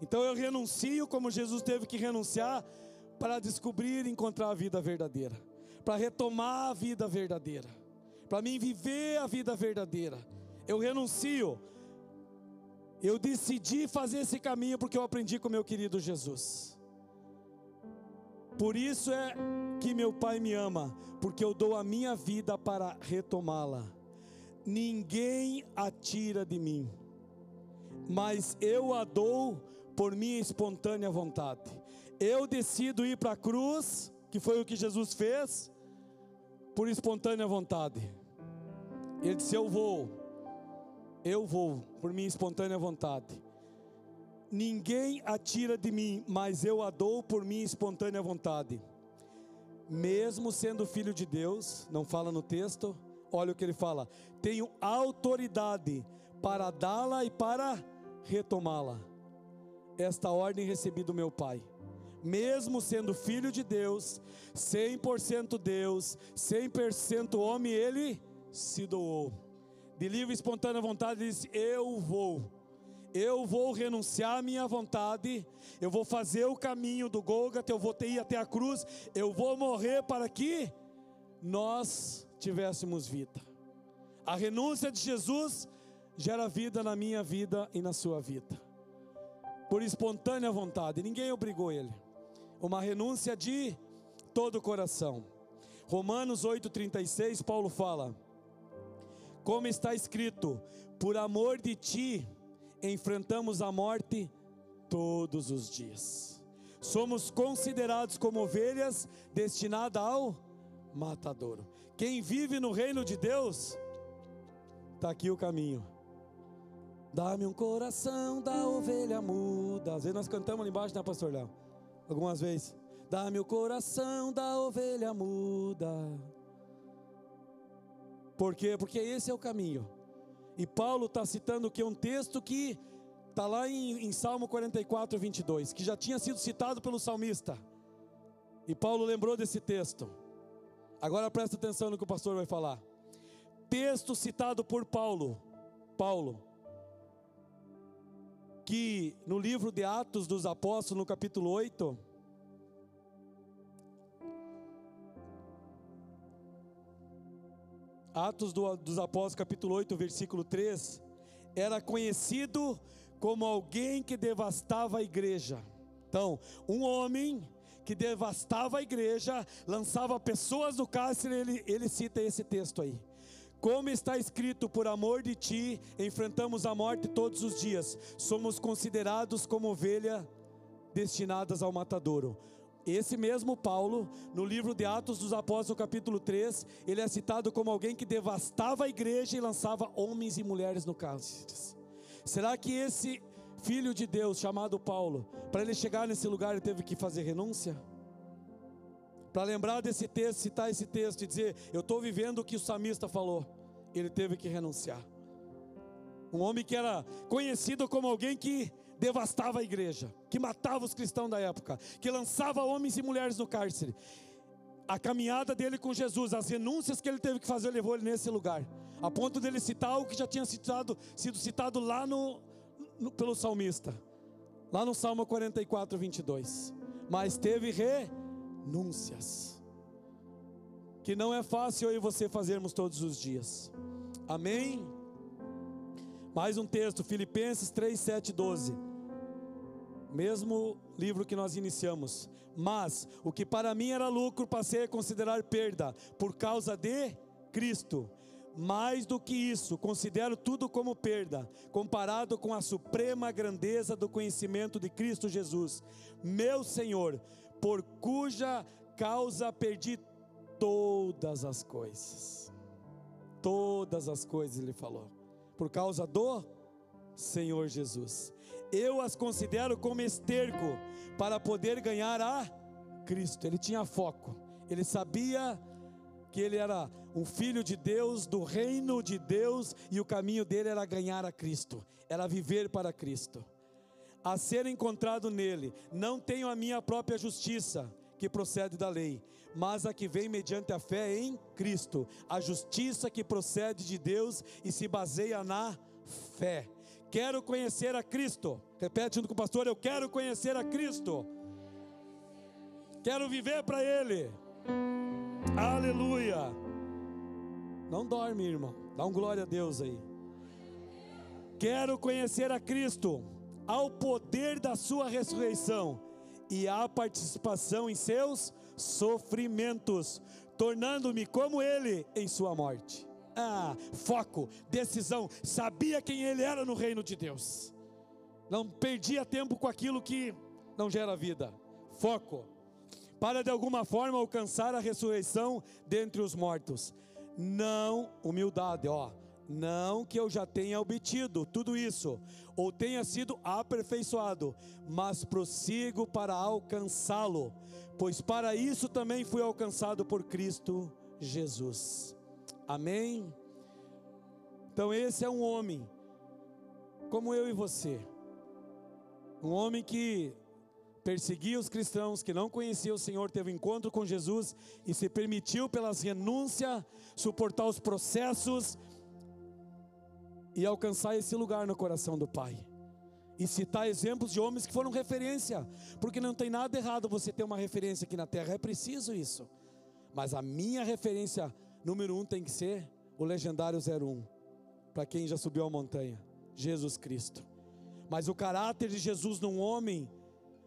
Então eu renuncio como Jesus teve que renunciar para descobrir e encontrar a vida verdadeira, para retomar a vida verdadeira, para mim viver a vida verdadeira. Eu renuncio eu decidi fazer esse caminho porque eu aprendi com meu querido Jesus. Por isso é que meu Pai me ama, porque eu dou a minha vida para retomá-la. Ninguém a tira de mim, mas eu a dou por minha espontânea vontade. Eu decido ir para a cruz, que foi o que Jesus fez, por espontânea vontade. Ele disse: Eu vou eu vou por minha espontânea vontade. Ninguém a tira de mim, mas eu a dou por minha espontânea vontade. Mesmo sendo filho de Deus, não fala no texto, olha o que ele fala: tenho autoridade para dá-la e para retomá-la. Esta ordem recebi do meu Pai. Mesmo sendo filho de Deus, 100% Deus, 100% homem, ele se doou de livre e espontânea vontade, ele disse: Eu vou, eu vou renunciar à minha vontade, eu vou fazer o caminho do Golgata, eu vou ter ir até a cruz, eu vou morrer para que nós tivéssemos vida. A renúncia de Jesus gera vida na minha vida e na sua vida, por espontânea vontade, ninguém obrigou ele, uma renúncia de todo o coração. Romanos 8,36, Paulo fala como está escrito: por amor de ti enfrentamos a morte todos os dias. somos considerados como ovelhas destinadas ao matadouro. Quem vive no reino de Deus, está aqui o caminho. Dá-me um coração da ovelha muda. Às vezes nós cantamos ali embaixo, né, Pastor Léo? Algumas vezes. Dá-me o coração da ovelha muda. Por quê? Porque esse é o caminho. E Paulo está citando que um texto que está lá em, em Salmo 44, 22, que já tinha sido citado pelo salmista. E Paulo lembrou desse texto. Agora presta atenção no que o pastor vai falar. Texto citado por Paulo. Paulo. Que no livro de Atos dos Apóstolos, no capítulo 8, Atos do, dos Apóstolos, capítulo 8, versículo 3, era conhecido como alguém que devastava a igreja. Então, um homem que devastava a igreja, lançava pessoas no cárcere, ele, ele cita esse texto aí. Como está escrito, por amor de ti, enfrentamos a morte todos os dias, somos considerados como ovelha destinadas ao matadouro. Esse mesmo Paulo, no livro de Atos dos Apóstolos, capítulo 3, ele é citado como alguém que devastava a igreja e lançava homens e mulheres no cárcere. Será que esse filho de Deus, chamado Paulo, para ele chegar nesse lugar, ele teve que fazer renúncia? Para lembrar desse texto, citar esse texto e dizer: Eu estou vivendo o que o samista falou, ele teve que renunciar. Um homem que era conhecido como alguém que devastava a igreja, que matava os cristãos da época, que lançava homens e mulheres no cárcere. A caminhada dele com Jesus, as renúncias que ele teve que fazer, levou ele nesse lugar, a ponto dele citar o que já tinha citado, sido citado lá no, no, pelo salmista, lá no Salmo 44, 22. Mas teve renúncias, que não é fácil eu e você fazermos todos os dias. Amém? Mais um texto, Filipenses 3, 7, 12. Mesmo livro que nós iniciamos. Mas o que para mim era lucro, passei a considerar perda, por causa de Cristo. Mais do que isso, considero tudo como perda, comparado com a suprema grandeza do conhecimento de Cristo Jesus, meu Senhor, por cuja causa perdi todas as coisas. Todas as coisas, ele falou por causa do Senhor Jesus. Eu as considero como esterco para poder ganhar a Cristo. Ele tinha foco, ele sabia que ele era um filho de Deus, do reino de Deus, e o caminho dele era ganhar a Cristo, era viver para Cristo. A ser encontrado nele, não tenho a minha própria justiça, que procede da lei, mas a que vem mediante a fé em Cristo, a justiça que procede de Deus e se baseia na fé. Quero conhecer a Cristo. Repete junto com o pastor: Eu quero conhecer a Cristo. Quero viver para Ele. Aleluia. Não dorme, irmão. Dá um glória a Deus aí. Quero conhecer a Cristo, ao poder da Sua ressurreição e a participação em seus sofrimentos, tornando-me como ele em sua morte. Ah, foco, decisão, sabia quem ele era no reino de Deus, não perdia tempo com aquilo que não gera vida. Foco, para de alguma forma alcançar a ressurreição dentre os mortos. Não, humildade, ó não que eu já tenha obtido tudo isso, ou tenha sido aperfeiçoado, mas prossigo para alcançá-lo, pois para isso também fui alcançado por Cristo Jesus. Amém? Então, esse é um homem, como eu e você, um homem que perseguia os cristãos, que não conhecia o Senhor, teve um encontro com Jesus e se permitiu, pelas renúncias, suportar os processos e alcançar esse lugar no coração do Pai. E citar exemplos de homens que foram referência, porque não tem nada errado você ter uma referência aqui na terra, é preciso isso. Mas a minha referência número um tem que ser o legendário 01, para quem já subiu a montanha, Jesus Cristo. Mas o caráter de Jesus num homem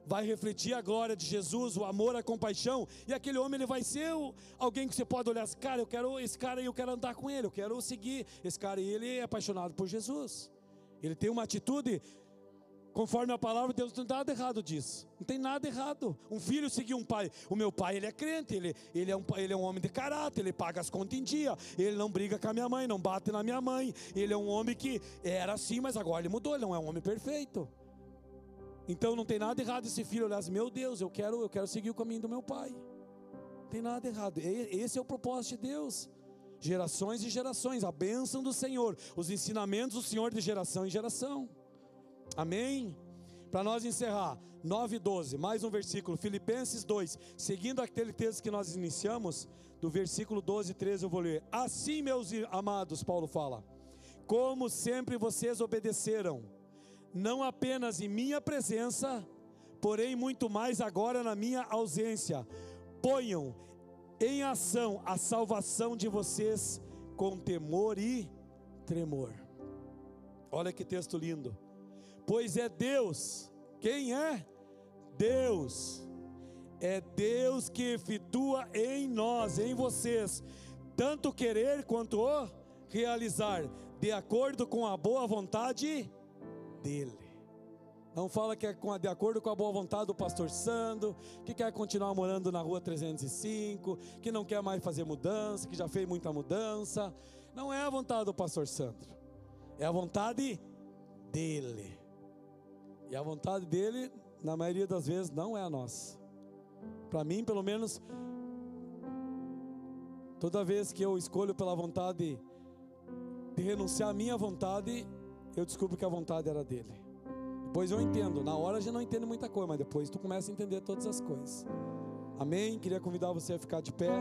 vai refletir a glória de Jesus, o amor, a compaixão, e aquele homem ele vai ser alguém que você pode olhar, assim, cara, eu quero esse cara e eu quero andar com ele, eu quero seguir esse cara e ele é apaixonado por Jesus. Ele tem uma atitude conforme a palavra de Deus, não tem nada errado disso. Não tem nada errado. Um filho seguir um pai. O meu pai, ele é crente, ele, ele, é um, ele é um homem de caráter, ele paga as contas em dia, ele não briga com a minha mãe, não bate na minha mãe. Ele é um homem que era assim, mas agora ele mudou, ele não é um homem perfeito. Então não tem nada errado esse filho olhar assim, meu Deus, eu quero, eu quero seguir o caminho do meu pai. Não tem nada errado. Esse é o propósito de Deus. Gerações e gerações, a bênção do Senhor, os ensinamentos do Senhor de geração em geração. Amém? Para nós encerrar, 9 e 12, mais um versículo, Filipenses 2, seguindo aquele texto que nós iniciamos, do versículo 12 e 13 eu vou ler. Assim, meus amados, Paulo fala, como sempre vocês obedeceram, não apenas em minha presença, porém muito mais agora na minha ausência, ponham em ação a salvação de vocês com temor e tremor. Olha que texto lindo. Pois é Deus, quem é? Deus. É Deus que efetua em nós, em vocês, tanto querer quanto realizar, de acordo com a boa vontade dEle. Não fala que é de acordo com a boa vontade do pastor Sandro, que quer continuar morando na rua 305, que não quer mais fazer mudança, que já fez muita mudança. Não é a vontade do pastor Sandro, é a vontade dele. E a vontade dele, na maioria das vezes, não é a nossa. Para mim, pelo menos, toda vez que eu escolho pela vontade de renunciar à minha vontade, eu descubro que a vontade era dele. Depois eu entendo. Na hora gente não entende muita coisa, mas depois tu começa a entender todas as coisas. Amém? Queria convidar você a ficar de pé.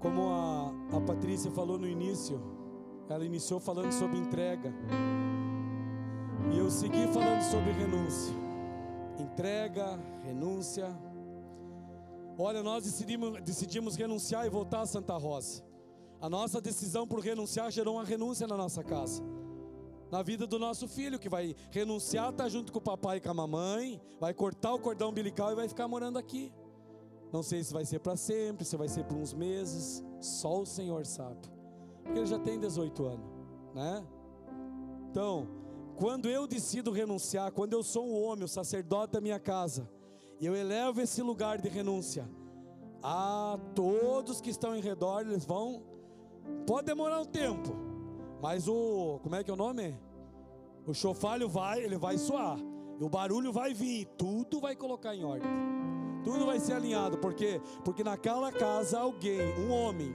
Como a, a Patrícia falou no início, ela iniciou falando sobre entrega. E eu segui falando sobre renúncia. Entrega, renúncia Olha, nós decidimos, decidimos renunciar e voltar a Santa Rosa. A nossa decisão por renunciar gerou uma renúncia na nossa casa. Na vida do nosso filho, que vai renunciar, tá junto com o papai e com a mamãe, vai cortar o cordão umbilical e vai ficar morando aqui. Não sei se vai ser para sempre, se vai ser por uns meses, só o Senhor sabe. Porque ele já tem 18 anos, né? Então, quando eu decido renunciar, quando eu sou um homem, o sacerdote da minha casa, eu elevo esse lugar de renúncia a todos que estão em redor, eles vão. Pode demorar um tempo, mas o. Como é que é o nome? O chofalho vai, ele vai soar. E o barulho vai vir, tudo vai colocar em ordem. Tudo vai ser alinhado, porque porque naquela casa alguém, um homem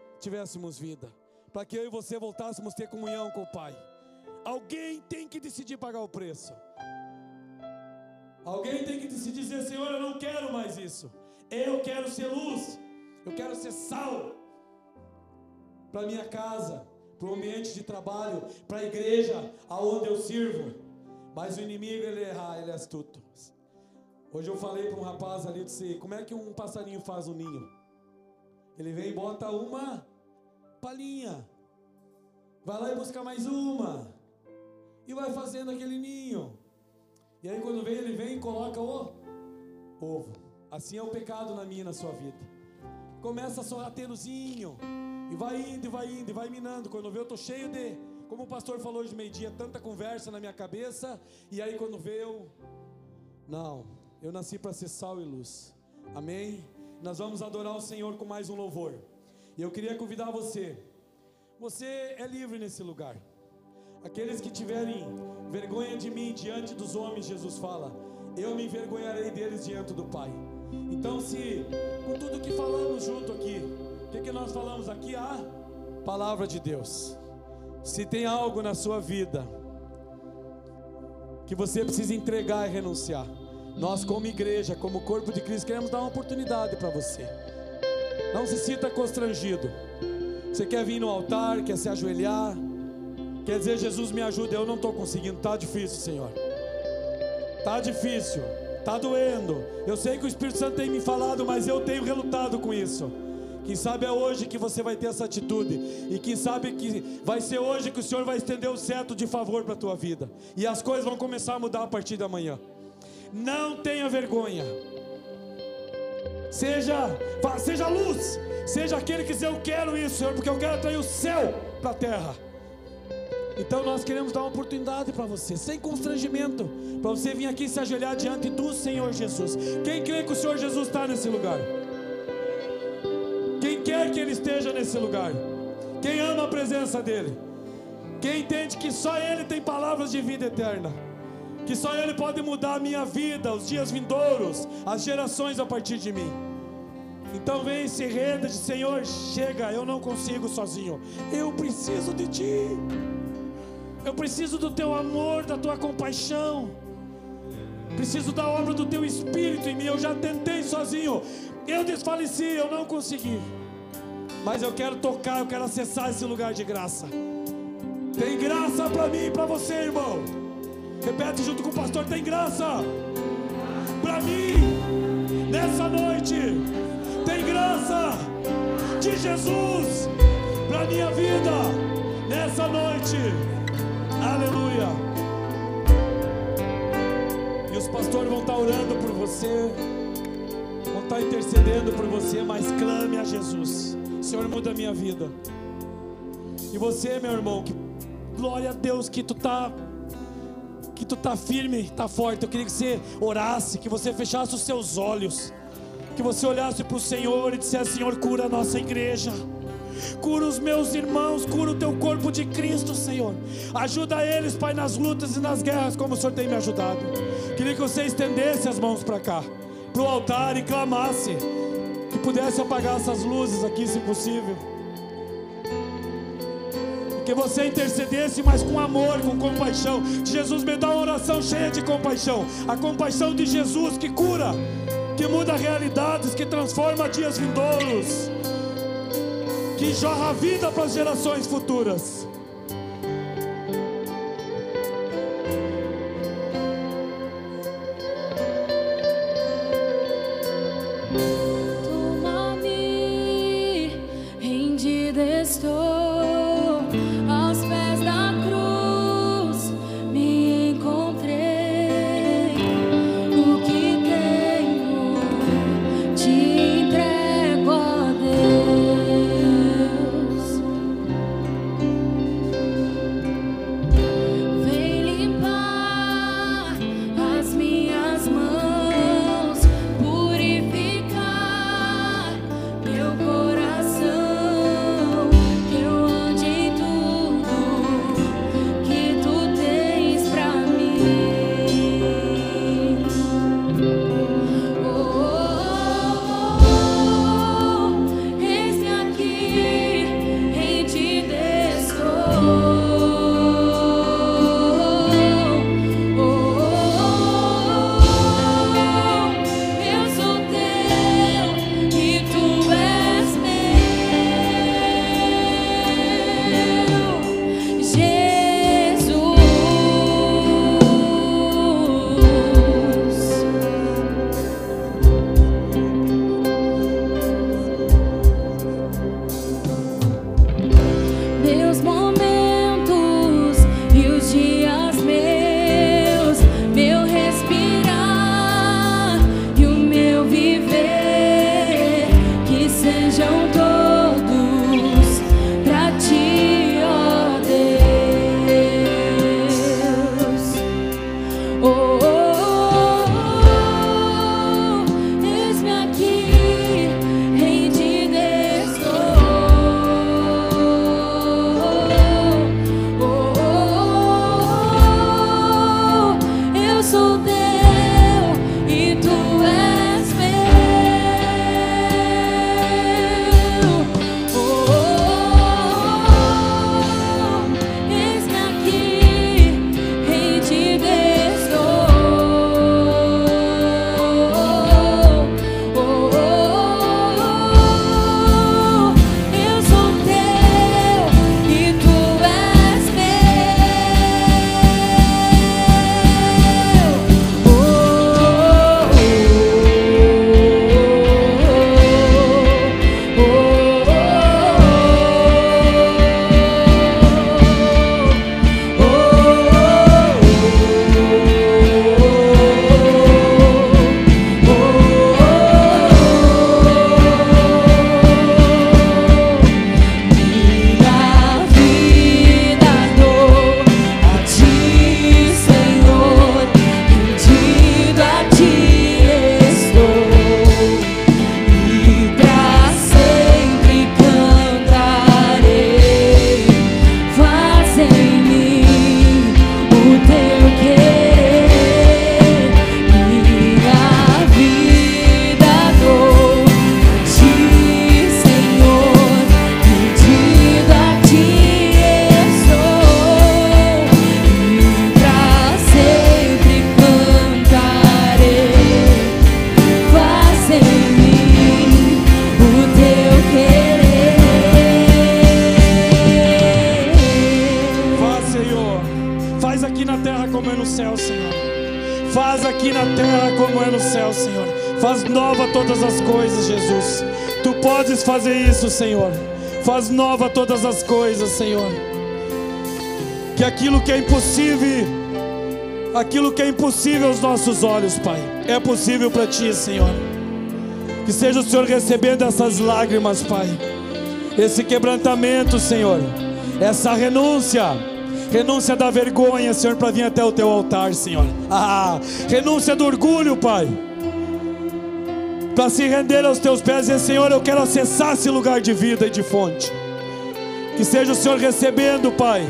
tivéssemos vida, para que eu e você voltássemos a ter comunhão com o Pai. Alguém tem que decidir pagar o preço. Alguém tem que decidir dizer: Senhor, eu não quero mais isso. Eu quero ser luz. Eu quero ser sal para minha casa, para o ambiente de trabalho, para a igreja aonde eu sirvo. Mas o inimigo ele é, ele é astuto. Hoje eu falei para um rapaz ali, disse, como é que um passarinho faz um ninho? Ele vem e bota uma palhinha. Vai lá e busca mais uma. E vai fazendo aquele ninho. E aí quando vem, ele vem e coloca o ovo. Assim é o pecado na minha e na sua vida. Começa a sorraterozinho. E vai indo, e vai indo, e vai minando. Quando vê, eu tô cheio de. Como o pastor falou hoje meio-dia, tanta conversa na minha cabeça. E aí quando vê, eu. Não. Eu nasci para ser sal e luz. Amém? Nós vamos adorar o Senhor com mais um louvor. E eu queria convidar você. Você é livre nesse lugar. Aqueles que tiverem vergonha de mim diante dos homens, Jesus fala, eu me envergonharei deles diante do Pai. Então, se com tudo que falamos junto aqui, o que, que nós falamos aqui? A palavra de Deus. Se tem algo na sua vida que você precisa entregar e renunciar, nós, como igreja, como corpo de Cristo, queremos dar uma oportunidade para você. Não se sinta constrangido. Você quer vir no altar, quer se ajoelhar, quer dizer, Jesus me ajuda, eu não estou conseguindo, está difícil, Senhor. Está difícil, está doendo. Eu sei que o Espírito Santo tem me falado, mas eu tenho relutado com isso. Quem sabe é hoje que você vai ter essa atitude. E quem sabe que vai ser hoje que o Senhor vai estender o certo de favor para a tua vida. E as coisas vão começar a mudar a partir da manhã. Não tenha vergonha. Seja, seja luz. Seja aquele que diz: Eu quero isso, Senhor, porque eu quero trazer o céu para a terra. Então nós queremos dar uma oportunidade para você, sem constrangimento, para você vir aqui se ajoelhar diante do Senhor Jesus. Quem crê que o Senhor Jesus está nesse lugar? Quem quer que Ele esteja nesse lugar? Quem ama a presença dEle? Quem entende que só Ele tem palavras de vida eterna? Que só Ele pode mudar a minha vida, os dias vindouros, as gerações a partir de mim. Então vem se renda de Senhor, chega, eu não consigo sozinho. Eu preciso de Ti. Eu preciso do Teu amor, da Tua compaixão. Preciso da obra do Teu Espírito em mim. Eu já tentei sozinho. Eu desfaleci, eu não consegui. Mas eu quero tocar, eu quero acessar esse lugar de graça. Tem graça para mim e para você, irmão. Repete junto com o pastor: tem graça para mim nessa noite. Tem graça de Jesus para minha vida nessa noite. Aleluia. E os pastores vão estar orando por você, vão estar intercedendo por você, mas clame a Jesus. Senhor, muda a minha vida. E você, meu irmão, que glória a Deus que tu tá que tu tá firme, tá forte. Eu queria que você orasse, que você fechasse os seus olhos, que você olhasse para o Senhor e dissesse: Senhor, cura a nossa igreja. Cura os meus irmãos, cura o teu corpo de Cristo, Senhor. Ajuda eles, Pai, nas lutas e nas guerras, como o Senhor tem me ajudado. Queria que você estendesse as mãos para cá, para o altar e clamasse que pudesse apagar essas luzes aqui, se possível. Que você intercedesse, mas com amor, com compaixão. Jesus me dá uma oração cheia de compaixão. A compaixão de Jesus que cura, que muda realidades, que transforma dias vindouros, que jorra vida para as gerações futuras. Senhor. Faz nova todas as coisas, Senhor. Que aquilo que é impossível, aquilo que é impossível aos nossos olhos, Pai, é possível para Ti, Senhor. Que seja o Senhor recebendo essas lágrimas, Pai. Esse quebrantamento, Senhor. Essa renúncia. Renúncia da vergonha, Senhor, para vir até o teu altar, Senhor. Ah, renúncia do orgulho, Pai. Para se render aos teus pés e dizer, Senhor, eu quero acessar esse lugar de vida e de fonte. Que seja o Senhor recebendo, Pai,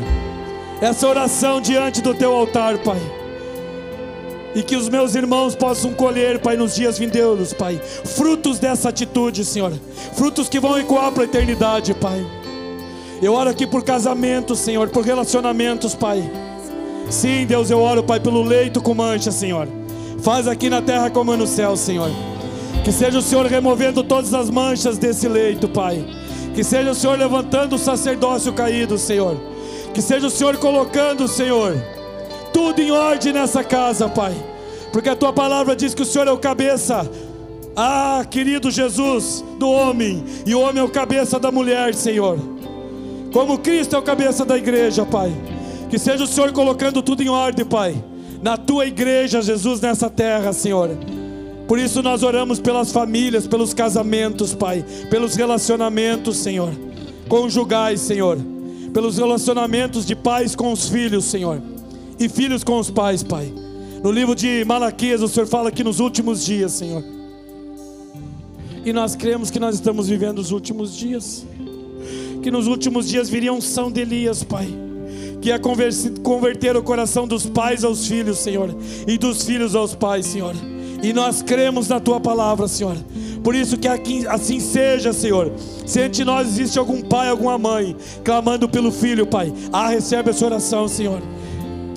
essa oração diante do teu altar, Pai. E que os meus irmãos possam colher, Pai, nos dias vindouros, Pai, frutos dessa atitude, Senhor. Frutos que vão ecoar para a eternidade, Pai. Eu oro aqui por casamentos, Senhor, por relacionamentos, Pai. Sim, Deus, eu oro, Pai, pelo leito com mancha, Senhor. Faz aqui na terra como no céu, Senhor. Que seja o Senhor removendo todas as manchas desse leito, Pai. Que seja o Senhor levantando o sacerdócio caído, Senhor. Que seja o Senhor colocando, Senhor, tudo em ordem nessa casa, Pai. Porque a tua palavra diz que o Senhor é o cabeça. Ah, querido Jesus, do homem, e o homem é o cabeça da mulher, Senhor. Como Cristo é o cabeça da igreja, Pai. Que seja o Senhor colocando tudo em ordem, Pai. Na tua igreja, Jesus, nessa terra, Senhor. Por isso nós oramos pelas famílias, pelos casamentos, Pai, pelos relacionamentos, Senhor, conjugais, Senhor, pelos relacionamentos de pais com os filhos, Senhor, e filhos com os pais, Pai. No livro de Malaquias, o Senhor fala que nos últimos dias, Senhor. E nós cremos que nós estamos vivendo os últimos dias. Que nos últimos dias viria um São de Elias, Pai. Que ia converter o coração dos pais aos filhos, Senhor. E dos filhos aos pais, Senhor. E nós cremos na tua palavra, Senhor. Por isso que assim seja, Senhor. Se entre nós existe algum pai, alguma mãe, clamando pelo filho, Pai, ah, recebe essa oração, Senhor.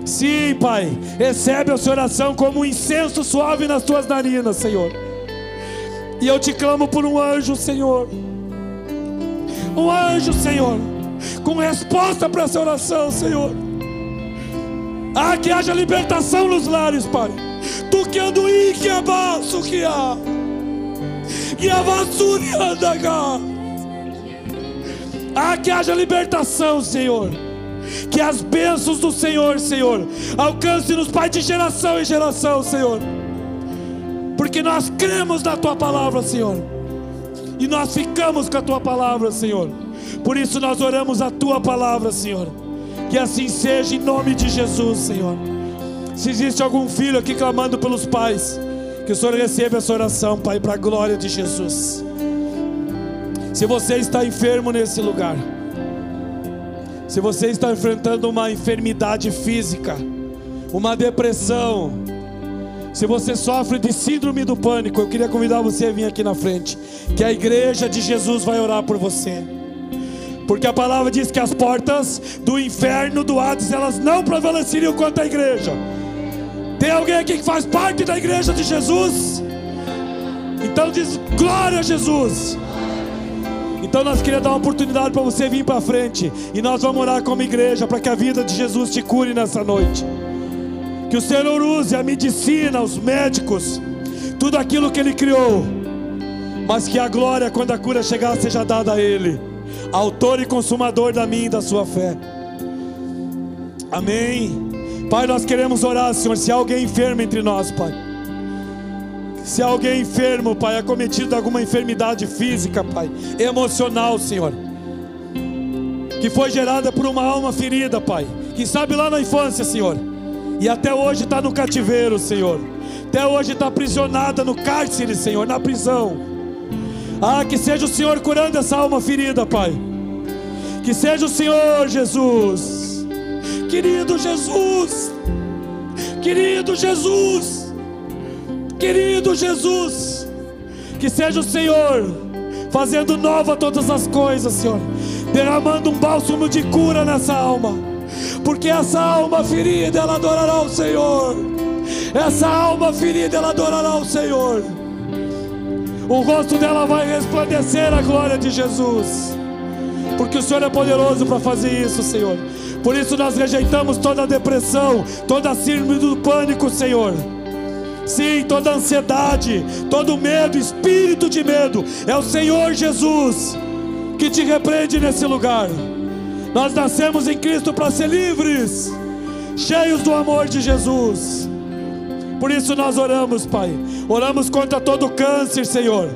Sim, Pai, recebe a sua oração como um incenso suave nas tuas narinas, Senhor. E eu te clamo por um anjo, Senhor. Um anjo, Senhor, com resposta para essa oração, Senhor. Ah, que haja libertação nos lares, Pai. Tu que ando que abaço que há. Que a vassoura anda cá. Ah, que haja libertação, Senhor. Que as bênçãos do Senhor, Senhor, alcance-nos, Pai, de geração em geração, Senhor. Porque nós cremos na Tua palavra, Senhor. E nós ficamos com a Tua palavra, Senhor. Por isso nós oramos a Tua palavra, Senhor. Que assim seja em nome de Jesus, Senhor. Se existe algum filho aqui clamando pelos pais, que o Senhor receba essa oração, Pai, para a glória de Jesus. Se você está enfermo nesse lugar, se você está enfrentando uma enfermidade física, uma depressão, se você sofre de síndrome do pânico, eu queria convidar você a vir aqui na frente, que a igreja de Jesus vai orar por você. Porque a palavra diz que as portas do inferno do Hades, elas não prevaleceriam contra a igreja. Tem alguém aqui que faz parte da igreja de Jesus? Então diz glória a Jesus. Então nós queríamos dar uma oportunidade para você vir para frente e nós vamos orar como igreja para que a vida de Jesus te cure nessa noite. Que o Senhor use a medicina, os médicos, tudo aquilo que Ele criou, mas que a glória, quando a cura chegar, seja dada a Ele, autor e consumador da minha e da sua fé. Amém. Pai, nós queremos orar, Senhor. Se há alguém enfermo entre nós, Pai. Se há alguém enfermo, Pai, acometido de alguma enfermidade física, Pai, emocional, Senhor, que foi gerada por uma alma ferida, Pai, quem sabe lá na infância, Senhor, e até hoje está no cativeiro, Senhor, até hoje está aprisionada no cárcere, Senhor, na prisão. Ah, que seja o Senhor curando essa alma ferida, Pai. Que seja o Senhor, Jesus. Querido Jesus. Querido Jesus. Querido Jesus. Que seja o Senhor fazendo nova todas as coisas, Senhor. Derramando um bálsamo de cura nessa alma. Porque essa alma ferida, ela adorará o Senhor. Essa alma ferida, ela adorará o Senhor o rosto dela vai resplandecer a glória de Jesus. porque o Senhor é poderoso para fazer isso, Senhor. Por isso nós rejeitamos toda depressão, toda síndrome do pânico, Senhor. Sim, toda ansiedade, todo medo, espírito de medo, é o Senhor Jesus que te repreende nesse lugar. Nós nascemos em Cristo para ser livres, cheios do amor de Jesus. Por isso nós oramos, Pai. Oramos contra todo câncer, Senhor.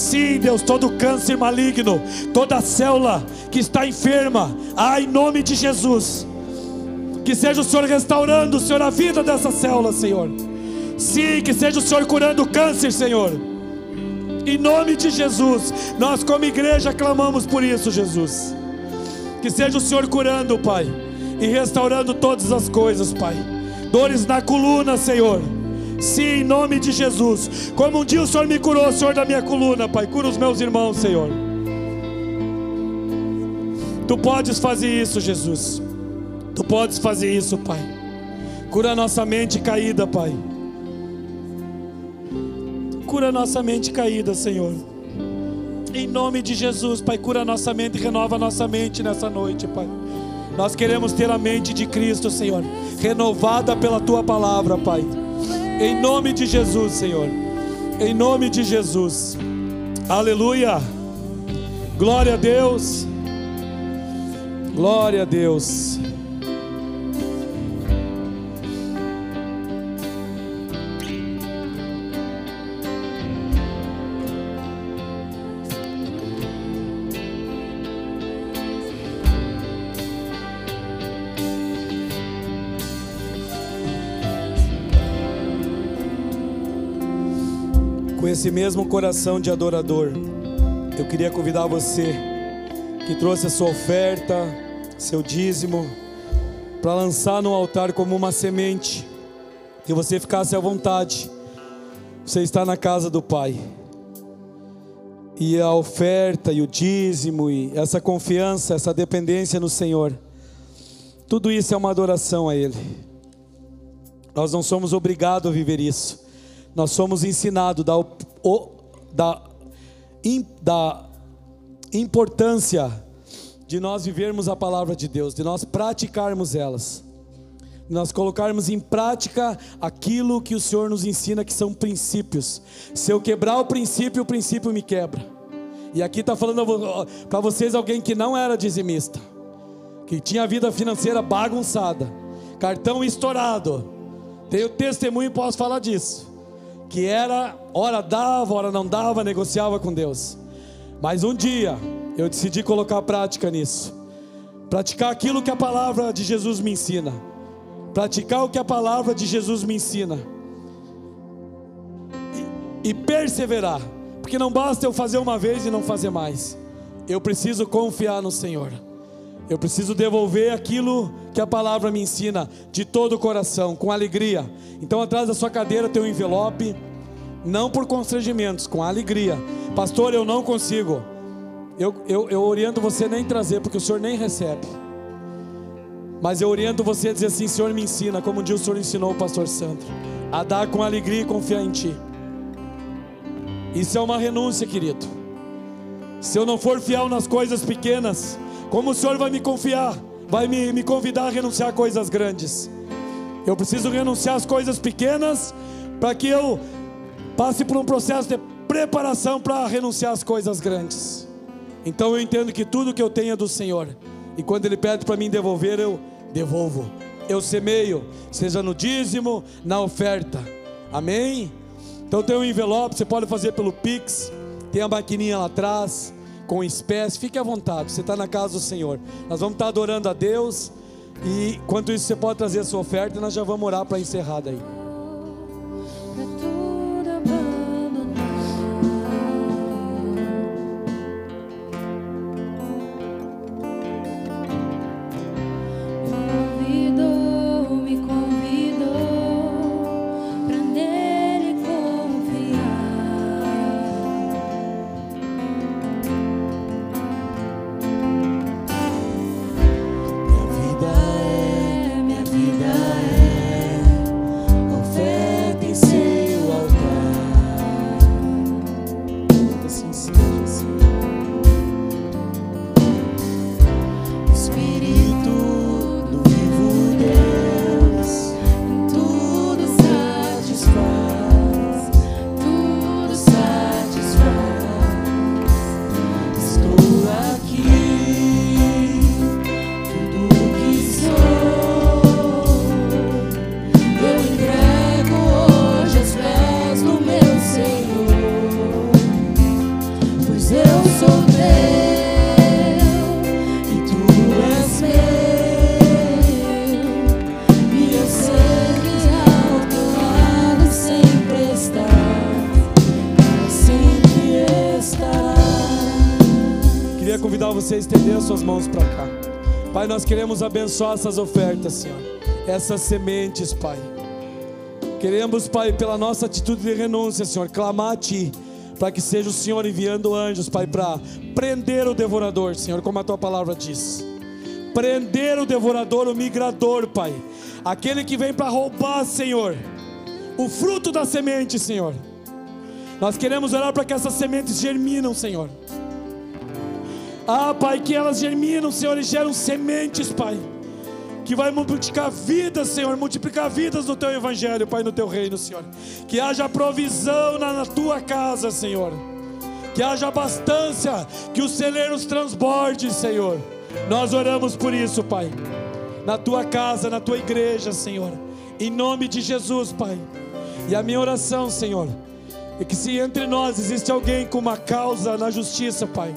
Sim, Deus, todo câncer maligno, toda célula que está enferma, ah, em nome de Jesus. Que seja o Senhor restaurando, Senhor, a vida dessa célula, Senhor. Sim, que seja o Senhor curando o câncer, Senhor. Em nome de Jesus, nós como igreja clamamos por isso, Jesus. Que seja o Senhor curando, Pai, e restaurando todas as coisas, Pai. Dores na coluna, Senhor. Sim, em nome de Jesus. Como um dia o Senhor me curou, Senhor, da minha coluna, Pai. Cura os meus irmãos, Senhor. Tu podes fazer isso, Jesus. Tu podes fazer isso, Pai. Cura nossa mente caída, Pai. Cura nossa mente caída, Senhor. Em nome de Jesus, Pai, cura nossa mente e renova nossa mente nessa noite, Pai. Nós queremos ter a mente de Cristo, Senhor, renovada pela tua palavra, Pai. Em nome de Jesus, Senhor. Em nome de Jesus. Aleluia. Glória a Deus. Glória a Deus. Esse mesmo coração de adorador, eu queria convidar você que trouxe a sua oferta, seu dízimo, para lançar no altar como uma semente, que você ficasse à vontade. Você está na casa do Pai. E a oferta e o dízimo e essa confiança, essa dependência no Senhor, tudo isso é uma adoração a Ele. Nós não somos obrigados a viver isso nós somos ensinados da, da, da importância de nós vivermos a palavra de Deus, de nós praticarmos elas, de nós colocarmos em prática aquilo que o Senhor nos ensina que são princípios. Se eu quebrar o princípio, o princípio me quebra. E aqui está falando para vocês alguém que não era dizimista, que tinha vida financeira bagunçada, cartão estourado. Tenho testemunho e posso falar disso que era, hora dava, hora não dava, negociava com Deus. Mas um dia eu decidi colocar prática nisso. Praticar aquilo que a palavra de Jesus me ensina. Praticar o que a palavra de Jesus me ensina. E, e perseverar. Porque não basta eu fazer uma vez e não fazer mais. Eu preciso confiar no Senhor. Eu preciso devolver aquilo que a palavra me ensina de todo o coração, com alegria. Então, atrás da sua cadeira tem um envelope, não por constrangimentos, com alegria. Pastor, eu não consigo. Eu, eu, eu oriento você nem trazer, porque o senhor nem recebe. Mas eu oriento você a dizer assim: Senhor, me ensina, como um dia o Senhor ensinou o pastor Sandro, a dar com alegria e confiar em Ti. Isso é uma renúncia, querido. Se eu não for fiel nas coisas pequenas, como o Senhor vai me confiar, vai me, me convidar a renunciar a coisas grandes? Eu preciso renunciar às coisas pequenas para que eu passe por um processo de preparação para renunciar às coisas grandes. Então eu entendo que tudo que eu tenho é do Senhor. E quando Ele pede para mim devolver, eu devolvo. Eu semeio, seja no dízimo, na oferta. Amém? Então tem um envelope, você pode fazer pelo Pix, tem a maquininha lá atrás com espécie, fique à vontade, você está na casa do Senhor. Nós vamos estar adorando a Deus. E enquanto isso, você pode trazer a sua oferta e nós já vamos orar para encerrar daí. Suas mãos para cá. Pai, nós queremos abençoar essas ofertas, Senhor. Essas sementes, Pai. Queremos, Pai, pela nossa atitude de renúncia, Senhor, clamar a Ti, para que seja o Senhor enviando anjos, Pai, para prender o devorador, Senhor, como a Tua palavra diz. Prender o devorador, o migrador, Pai. Aquele que vem para roubar, Senhor, o fruto da semente, Senhor. Nós queremos orar para que essas sementes germinam, Senhor. Ah, Pai, que elas germinam, Senhor, e geram sementes, Pai. Que vai multiplicar vidas, Senhor, multiplicar vidas no teu evangelho, Pai, no teu reino, Senhor. Que haja provisão na, na tua casa, Senhor. Que haja abastância, que os celeiros transbordem, Senhor. Nós oramos por isso, Pai. Na tua casa, na tua igreja, Senhor. Em nome de Jesus, Pai. E a minha oração, Senhor, é que se entre nós existe alguém com uma causa na justiça, Pai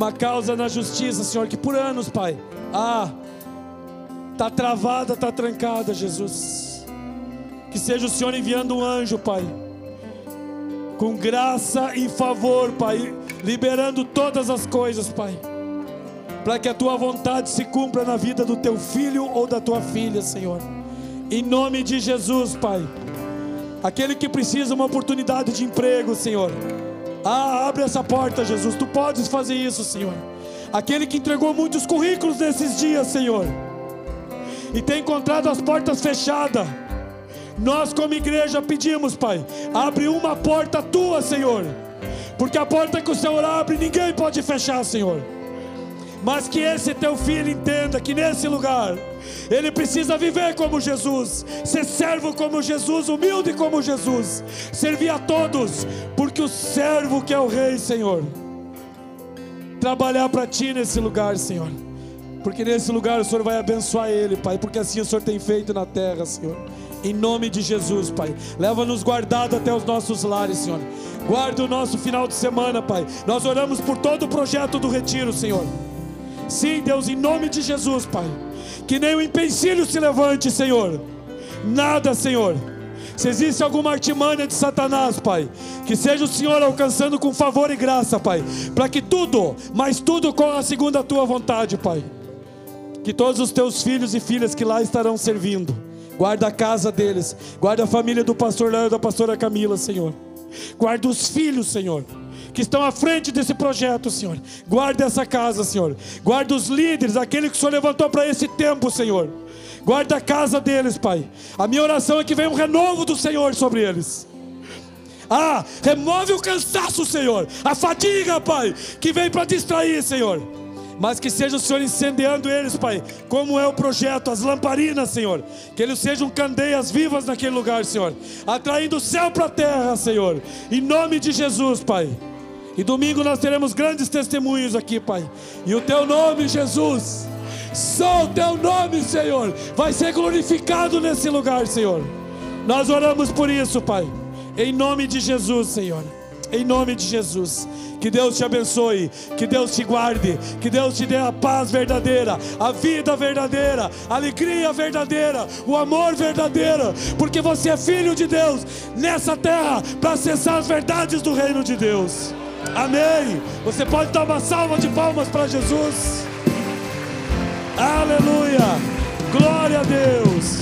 uma causa na justiça, Senhor, que por anos, Pai, ah, está travada, está trancada, Jesus. Que seja o Senhor enviando um anjo, Pai, com graça e favor, Pai, liberando todas as coisas, Pai, para que a tua vontade se cumpra na vida do teu filho ou da tua filha, Senhor. Em nome de Jesus, Pai. Aquele que precisa uma oportunidade de emprego, Senhor ah, abre essa porta, Jesus. Tu podes fazer isso, Senhor. Aquele que entregou muitos currículos nesses dias, Senhor, e tem encontrado as portas fechadas. Nós, como igreja, pedimos, Pai, abre uma porta tua, Senhor, porque a porta que o Senhor abre, ninguém pode fechar, Senhor. Mas que esse teu filho entenda que nesse lugar ele precisa viver como Jesus, ser servo como Jesus, humilde como Jesus, servir a todos, porque o servo que é o Rei, Senhor, trabalhar para Ti nesse lugar, Senhor, porque nesse lugar o Senhor vai abençoar ele, Pai, porque assim o Senhor tem feito na terra, Senhor. Em nome de Jesus, Pai. Leva-nos guardado até os nossos lares, Senhor. Guarda o nosso final de semana, Pai. Nós oramos por todo o projeto do retiro, Senhor. Sim, Deus, em nome de Jesus, Pai. Que nem o empecilho se levante, Senhor. Nada, Senhor. Se existe alguma artimanha de Satanás, Pai, que seja o Senhor alcançando com favor e graça, Pai, para que tudo, mas tudo corra segundo a tua vontade, Pai. Que todos os teus filhos e filhas que lá estarão servindo, guarda a casa deles, guarda a família do pastor Léo e da pastora Camila, Senhor. Guarda os filhos, Senhor que estão à frente desse projeto, Senhor. Guarda essa casa, Senhor. Guarda os líderes, aquele que o Senhor levantou para esse tempo, Senhor. Guarda a casa deles, Pai. A minha oração é que venha um renovo do Senhor sobre eles. Ah, remove o cansaço, Senhor. A fadiga, Pai, que vem para distrair, Senhor. Mas que seja o Senhor incendiando eles, Pai. Como é o projeto, as lamparinas, Senhor. Que eles sejam candeias vivas naquele lugar, Senhor. Atraindo o céu para a terra, Senhor. Em nome de Jesus, Pai. E domingo nós teremos grandes testemunhos aqui, Pai. E o teu nome, Jesus, só o teu nome, Senhor, vai ser glorificado nesse lugar, Senhor. Nós oramos por isso, Pai. Em nome de Jesus, Senhor. Em nome de Jesus. Que Deus te abençoe, que Deus te guarde, que Deus te dê a paz verdadeira, a vida verdadeira, a alegria verdadeira, o amor verdadeiro, porque você é filho de Deus nessa terra para acessar as verdades do reino de Deus. Amém. Você pode dar uma salva de palmas para Jesus. Aleluia. Glória a Deus.